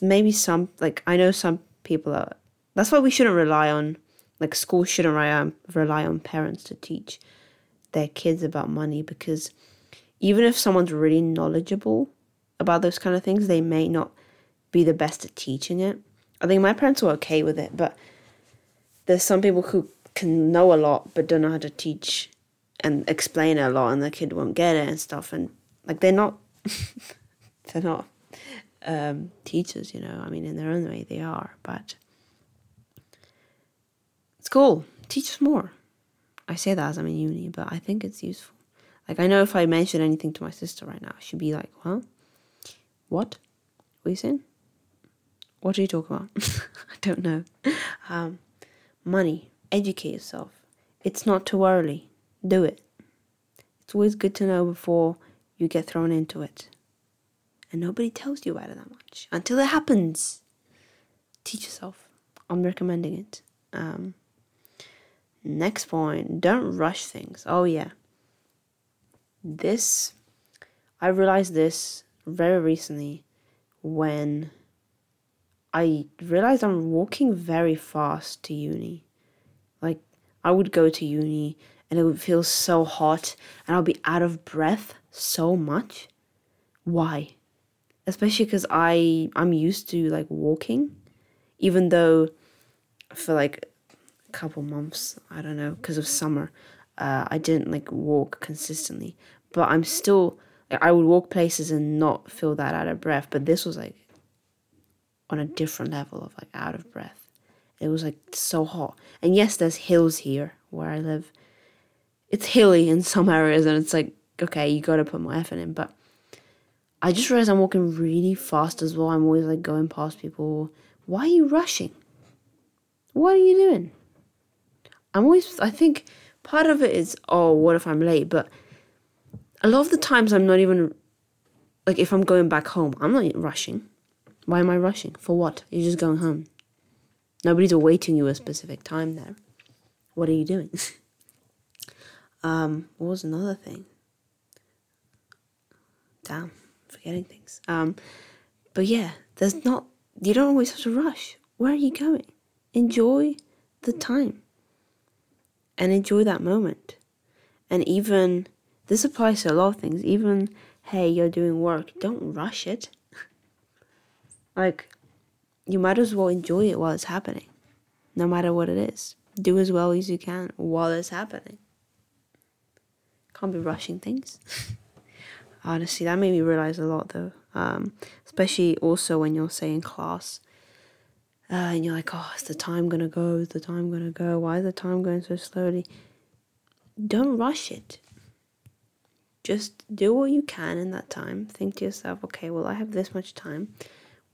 maybe some like I know some people are. That's why we shouldn't rely on like school shouldn't rely on rely on parents to teach their kids about money because even if someone's really knowledgeable about those kind of things, they may not be the best at teaching it. I think my parents were okay with it, but there's some people who can know a lot but don't know how to teach and explain it a lot and the kid won't get it and stuff and like they're not [laughs] they're not um, teachers you know i mean in their own way they are but it's cool teach us more i say that as i'm in uni but i think it's useful like i know if i mention anything to my sister right now she'd be like huh? what what are you saying what are you talking about [laughs] i don't know um, money, educate yourself. It's not too early. Do it. It's always good to know before you get thrown into it. And nobody tells you about it that much until it happens. Teach yourself. I'm recommending it. Um, next point don't rush things. Oh, yeah. This, I realized this very recently when I realized I'm walking very fast to uni. Like, I would go to uni and it would feel so hot and I'll be out of breath so much. Why? Especially because I I'm used to like walking, even though for like couple months I don't know because of summer, uh, I didn't like walk consistently. But I'm still I would walk places and not feel that out of breath. But this was like on a different level of like out of breath. It was like so hot. And yes, there's hills here where I live. It's hilly in some areas, and it's like, okay, you gotta put more effort in. But I just realized I'm walking really fast as well. I'm always like going past people. Why are you rushing? What are you doing? I'm always, I think part of it is, oh, what if I'm late? But a lot of the times I'm not even, like, if I'm going back home, I'm not rushing. Why am I rushing? For what? You're just going home. Nobody's awaiting you a specific time there. What are you doing? [laughs] um, what was another thing? Damn, forgetting things. Um, but yeah, there's not. You don't always have to rush. Where are you going? Enjoy the time, and enjoy that moment. And even this applies to a lot of things. Even hey, you're doing work, don't rush it. [laughs] like you might as well enjoy it while it's happening, no matter what it is. Do as well as you can while it's happening. Can't be rushing things. [laughs] Honestly, that made me realize a lot though. Um, especially also when you're saying class. Uh, and you're like, oh, is the time gonna go? Is the time gonna go? Why is the time going so slowly? Don't rush it. Just do what you can in that time. Think to yourself, okay, well, I have this much time.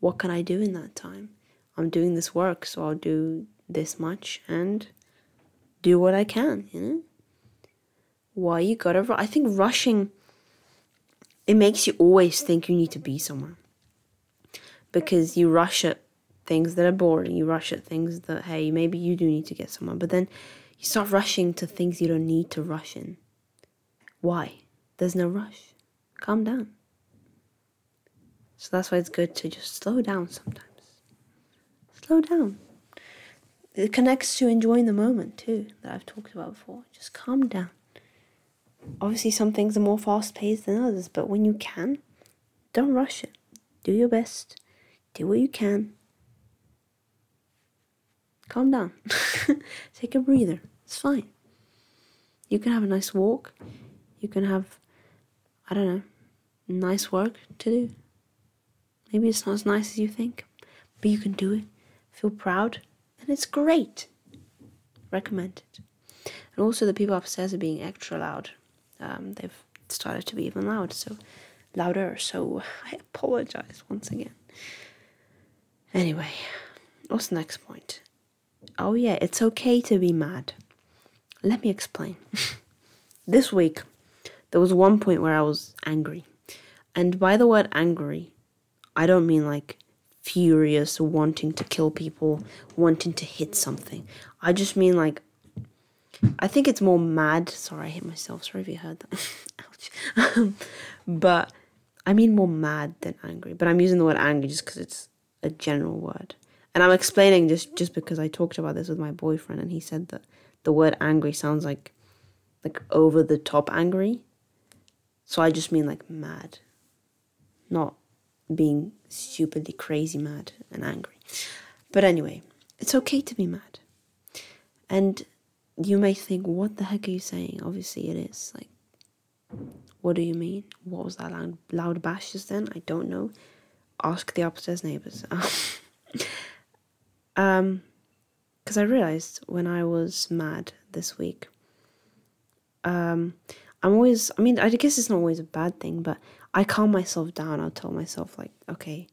What can I do in that time? I'm doing this work, so I'll do this much and do what I can, you know? Why you gotta, I think rushing, it makes you always think you need to be somewhere. Because you rush at things that are boring, you rush at things that, hey, maybe you do need to get somewhere, but then you start rushing to things you don't need to rush in. Why? There's no rush. Calm down. So that's why it's good to just slow down sometimes. Slow down. It connects to enjoying the moment too, that I've talked about before. Just calm down. Obviously, some things are more fast paced than others, but when you can, don't rush it. Do your best. Do what you can. Calm down. [laughs] Take a breather. It's fine. You can have a nice walk. You can have I don't know, nice work to do. Maybe it's not as nice as you think, but you can do it. Feel proud, and it's great. Recommend it. And also, the people upstairs are being extra loud. Um, they've started to be even loud, so louder. So [laughs] I apologize once again. Anyway, what's the next point? Oh, yeah, it's okay to be mad. Let me explain. [laughs] this week, there was one point where I was angry. And by the word angry, I don't mean like furious, wanting to kill people, wanting to hit something. I just mean like, I think it's more mad. Sorry, I hit myself. Sorry if you heard that. [laughs] Ouch. Um, but I mean more mad than angry. But I'm using the word angry just because it's a general word. And I'm explaining just just because I talked about this with my boyfriend and he said that the word angry sounds like like over the top angry so I just mean like mad, not being stupidly crazy mad and angry. But anyway, it's okay to be mad. And you may think, what the heck are you saying? Obviously, it is. Like, what do you mean? What was that loud, loud bash just then? I don't know. Ask the upstairs neighbors. [laughs] um, because I realized when I was mad this week, um, I'm always, I mean, I guess it's not always a bad thing, but I calm myself down. I'll tell myself, like, okay,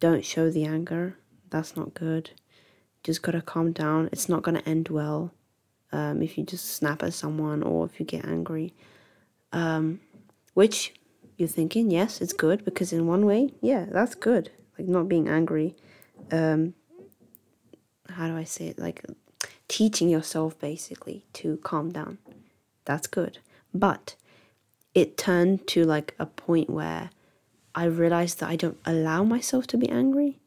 don't show the anger. That's not good. Just gotta calm down. It's not gonna end well um, if you just snap at someone or if you get angry. Um, which you're thinking, yes, it's good because in one way, yeah, that's good. Like not being angry. Um, how do I say it? Like teaching yourself basically to calm down. That's good. But it turned to like a point where I realized that I don't allow myself to be angry.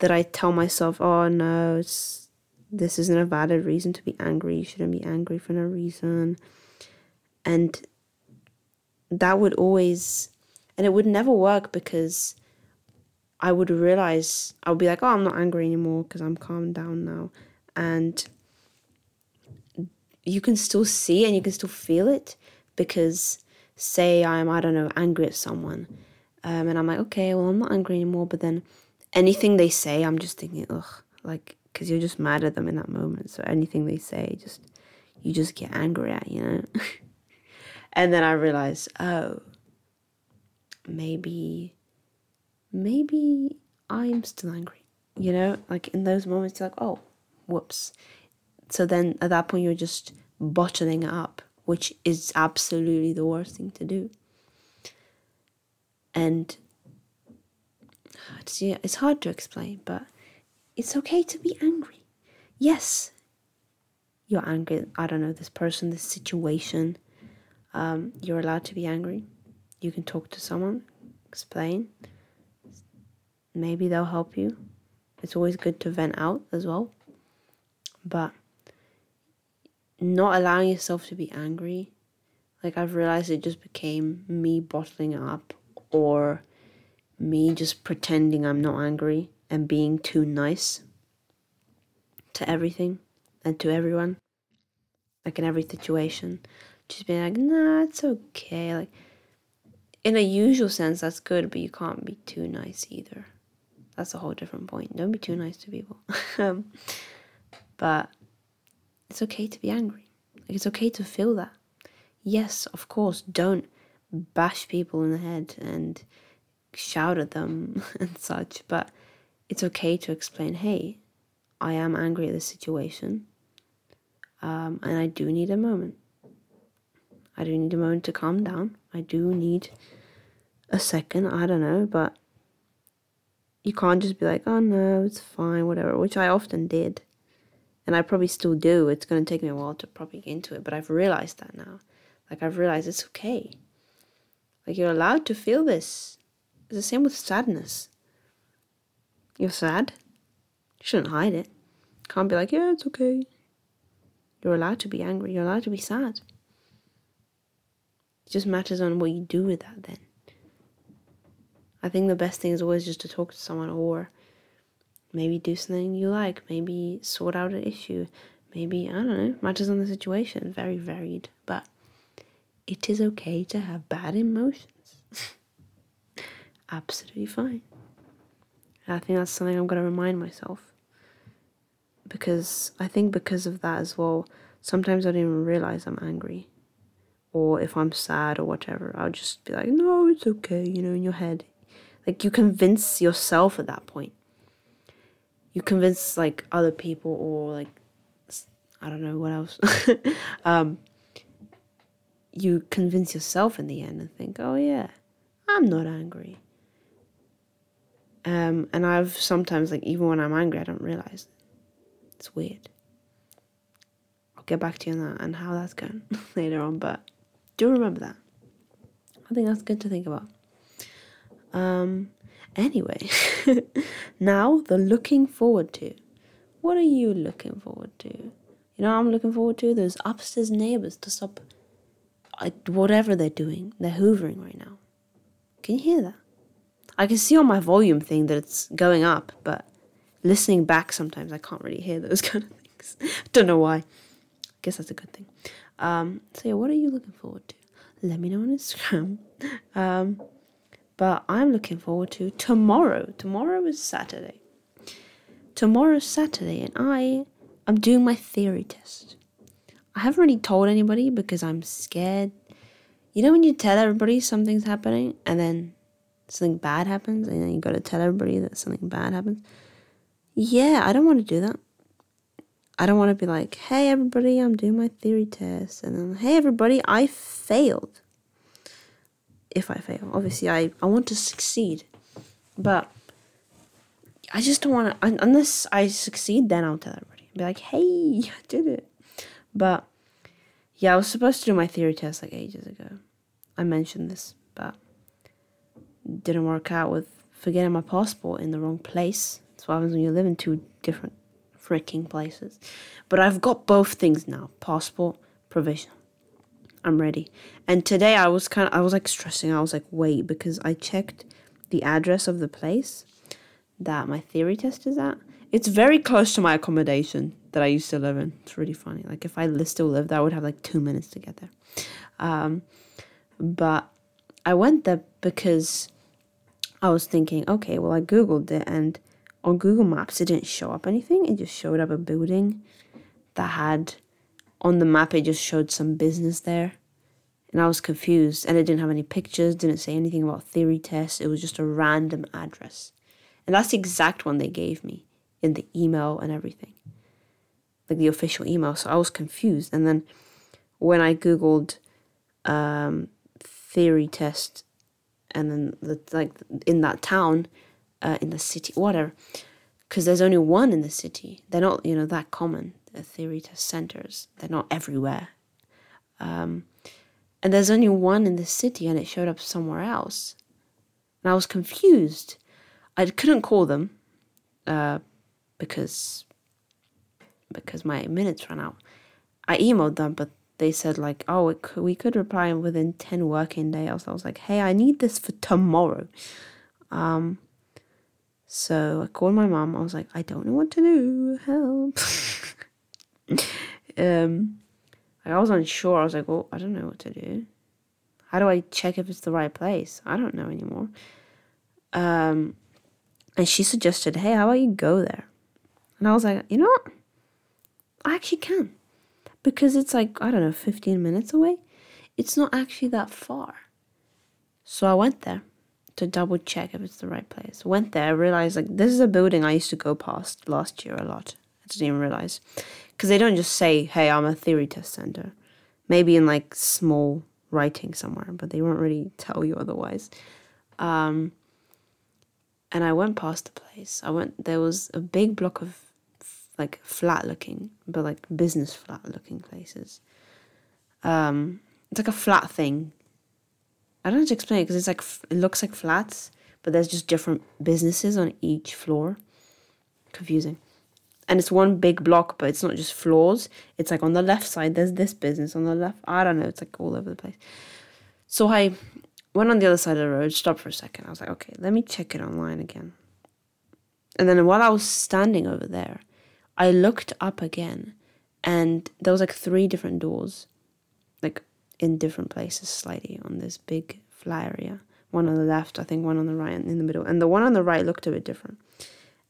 That I tell myself, oh no, this isn't a valid reason to be angry. You shouldn't be angry for no reason. And that would always, and it would never work because I would realize, I would be like, oh, I'm not angry anymore because I'm calmed down now. And you can still see and you can still feel it because say I'm I don't know angry at someone, um, and I'm like okay, well I'm not angry anymore, but then anything they say, I'm just thinking ugh, like because you're just mad at them in that moment. So anything they say, just you just get angry at, you know. [laughs] and then I realize, oh, maybe, maybe I'm still angry. You know, like in those moments, you're like, oh, whoops. So then at that point, you're just bottling up which is absolutely the worst thing to do. And [sighs] it's, hard to explain, but it's okay to be angry. Yes, you're angry. I don't know, this person, this situation. Um, you're allowed to be angry. You can talk to someone, explain. Maybe they'll help you. It's always good to vent out as well. But not allowing yourself to be angry Like I've realized it just became me bottling up or me just pretending I'm not angry and being too nice to everything and to everyone. Like in every situation. Just being like, nah, it's okay. Like in a usual sense that's good, but you can't be too nice either. That's a whole different point. Don't be too nice to people. [laughs] um, but it's okay to be angry. Like it's okay to feel that. Yes, of course, don't bash people in the head and shout at them [laughs] and such, but it's okay to explain, hey, I am angry at this situation, um, and I do need a moment. I do need a moment to calm down. I do need a second, I don't know, but you can't just be like, oh no, it's fine, whatever, which I often did. And I probably still do. It's going to take me a while to probably get into it, but I've realized that now. Like, I've realized it's okay. Like, you're allowed to feel this. It's the same with sadness. You're sad. You shouldn't hide it. Can't be like, yeah, it's okay. You're allowed to be angry. You're allowed to be sad. It just matters on what you do with that then. I think the best thing is always just to talk to someone or maybe do something you like, maybe sort out an issue, maybe, I don't know, matters on the situation, very varied. But it is okay to have bad emotions. [laughs] Absolutely fine. I think that's something I'm going to remind myself. Because I think because of that as well, sometimes I don't even realize I'm angry. Or if I'm sad or whatever, I'll just be like, no, it's okay, you know, in your head. Like you convince yourself at that point. You convince like other people or like I don't know what else. [laughs] um, you convince yourself in the end and think, oh yeah, I'm not angry. Um, and I've sometimes like even when I'm angry, I don't realize. It's weird. I'll get back to you on that and how that's going [laughs] later on, but do remember that. I think that's good to think about. Um, anyway, [laughs] now the looking forward to. What are you looking forward to? You know, I'm looking forward to those upstairs neighbors to stop whatever they're doing. They're hoovering right now. Can you hear that? I can see on my volume thing that it's going up, but listening back sometimes I can't really hear those [laughs] kind of things. [laughs] Don't know why. I guess that's a good thing. Um, so yeah, what are you looking forward to? Let me know on Instagram. Um, but I'm looking forward to tomorrow. Tomorrow is Saturday. Tomorrow's Saturday, and I am doing my theory test. I haven't really told anybody because I'm scared. You know when you tell everybody something's happening and then something bad happens and then you gotta tell everybody that something bad happens? Yeah, I don't want to do that. I don't want to be like, hey everybody, I'm doing my theory test, and then hey everybody, I failed. If I fail, obviously I, I want to succeed, but I just don't want to. Unless I succeed, then I'll tell everybody. Be like, hey, [laughs] I did it. But yeah, I was supposed to do my theory test like ages ago. I mentioned this, but didn't work out with forgetting my passport in the wrong place. That's what happens when you live in two different freaking places. But I've got both things now passport, provision. I'm ready. And today I was kind of, I was like stressing. I was like, wait, because I checked the address of the place that my theory test is at. It's very close to my accommodation that I used to live in. It's really funny. Like if I still lived there, I would have like two minutes to get there. Um, but I went there because I was thinking, okay, well I googled it and on Google Maps it didn't show up anything. It just showed up a building that had on the map it just showed some business there. And I was confused and it didn't have any pictures, didn't say anything about theory tests. It was just a random address. And that's the exact one they gave me in the email and everything like the official email. So I was confused. And then when I googled um, theory test, and then the, like in that town, uh, in the city, whatever, because there's only one in the city. They're not you know that common. The theory test centers. They're not everywhere. Um, and there's only one in the city, and it showed up somewhere else. And I was confused. I couldn't call them uh, because because my minutes ran out. I emailed them, but they said like, oh, could, we could reply within ten working days. I was like, hey, I need this for tomorrow. Um, so I called my mom. I was like, I don't know what to do. Help. [laughs] um, I was unsure. I was like, well, I don't know what to do. How do I check if it's the right place? I don't know anymore. Um, and she suggested, hey, how about you go there? And I was like, you know what? I actually can. Because it's like, I don't know, 15 minutes away. It's not actually that far. So I went there to double check if it's the right place. Went there, realized like this is a building I used to go past last year a lot. I didn't even realize. Because they don't just say, hey, I'm a theory test center. Maybe in like small writing somewhere, but they won't really tell you otherwise. Um, and I went past the place. I went. There was a big block of like flat looking, but like business flat looking places. Um, it's like a flat thing. I don't know how to explain it because it's like it looks like flats, but there's just different businesses on each floor. Confusing. And it's one big block, but it's not just floors. It's like on the left side, there's this business. On the left, I don't know. It's like all over the place. So I went on the other side of the road, stopped for a second. I was like, okay, let me check it online again. And then while I was standing over there, I looked up again and there was like three different doors, like in different places slightly on this big flat area. One on the left, I think one on the right, and in the middle. And the one on the right looked a bit different.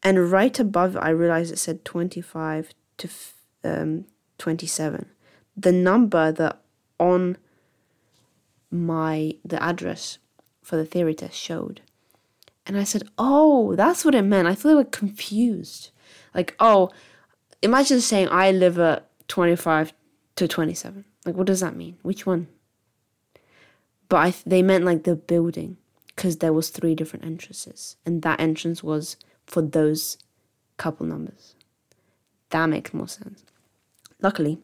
And right above, I realized it said 25 to um, 27. The number that on my the address for the theory test showed. And I said, "Oh, that's what it meant." I thought they were confused. Like, "Oh, imagine saying I live at 25 to 27. Like, what does that mean? Which one? But I, they meant like the building because there was three different entrances, and that entrance was for those couple numbers. That makes more sense. Luckily,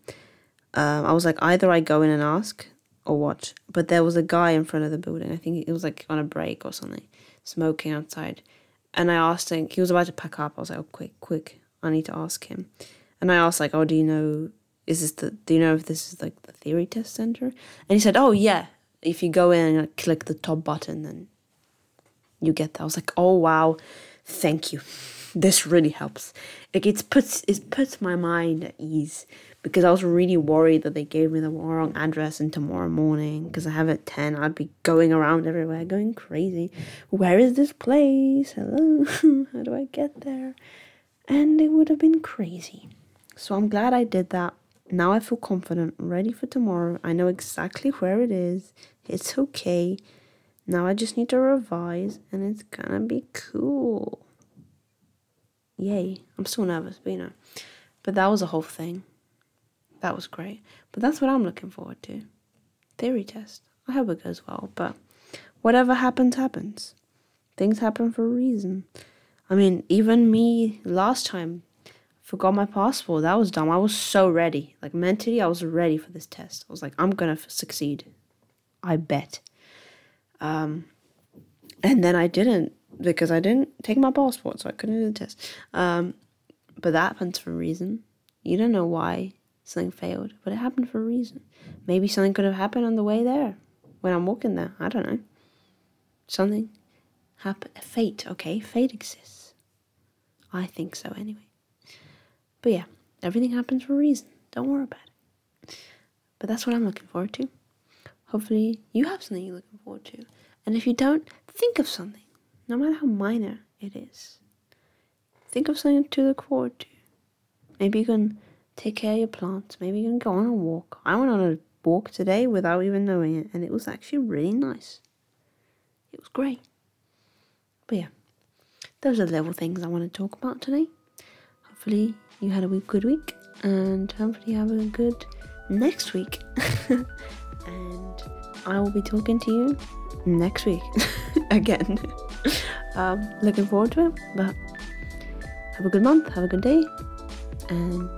um, I was like, either I go in and ask or what. But there was a guy in front of the building. I think it was like on a break or something, smoking outside. And I asked him, he was about to pack up. I was like, oh, quick, quick. I need to ask him. And I asked like, "Oh, do you know? Is this the? Do you know if this is like the theory test center?" And he said, "Oh yeah. If you go in and click the top button, then you get that." I was like, "Oh wow, thank you. This really helps. Like it puts it puts my mind at ease." Because I was really worried that they gave me the wrong address and tomorrow morning, because I have at 10, I'd be going around everywhere, going crazy. Where is this place? Hello? [laughs] How do I get there? and it would have been crazy. So I'm glad I did that. Now I feel confident, ready for tomorrow. I know exactly where it is. It's okay. Now I just need to revise and it's gonna be cool. Yay. I'm still nervous, but you know. But that was a whole thing. That was great. But that's what I'm looking forward to. Theory test. I hope it goes well, but whatever happens, happens. Things happen for a reason. I mean, even me last time forgot my passport. That was dumb. I was so ready. Like mentally, I was ready for this test. I was like, I'm gonna f- succeed. I bet. Um, and then I didn't because I didn't take my passport, so I couldn't do the test. Um, but that happens for a reason. You don't know why something failed, but it happened for a reason. Maybe something could have happened on the way there when I'm walking there. I don't know. Something happen. Fate, okay? Fate exists. I think so anyway. But yeah, everything happens for a reason. Don't worry about it. But that's what I'm looking forward to. Hopefully, you have something you're looking forward to. And if you don't, think of something, no matter how minor it is. Think of something to look forward to. Maybe you can take care of your plants. Maybe you can go on a walk. I went on a walk today without even knowing it, and it was actually really nice. It was great. But yeah those are the little things I want to talk about today. Hopefully, you had a good week, and hopefully, you have a good next week. [laughs] and I will be talking to you next week [laughs] again. um, looking forward to it, but have a good month, have a good day, and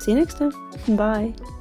see you next time. [laughs] Bye.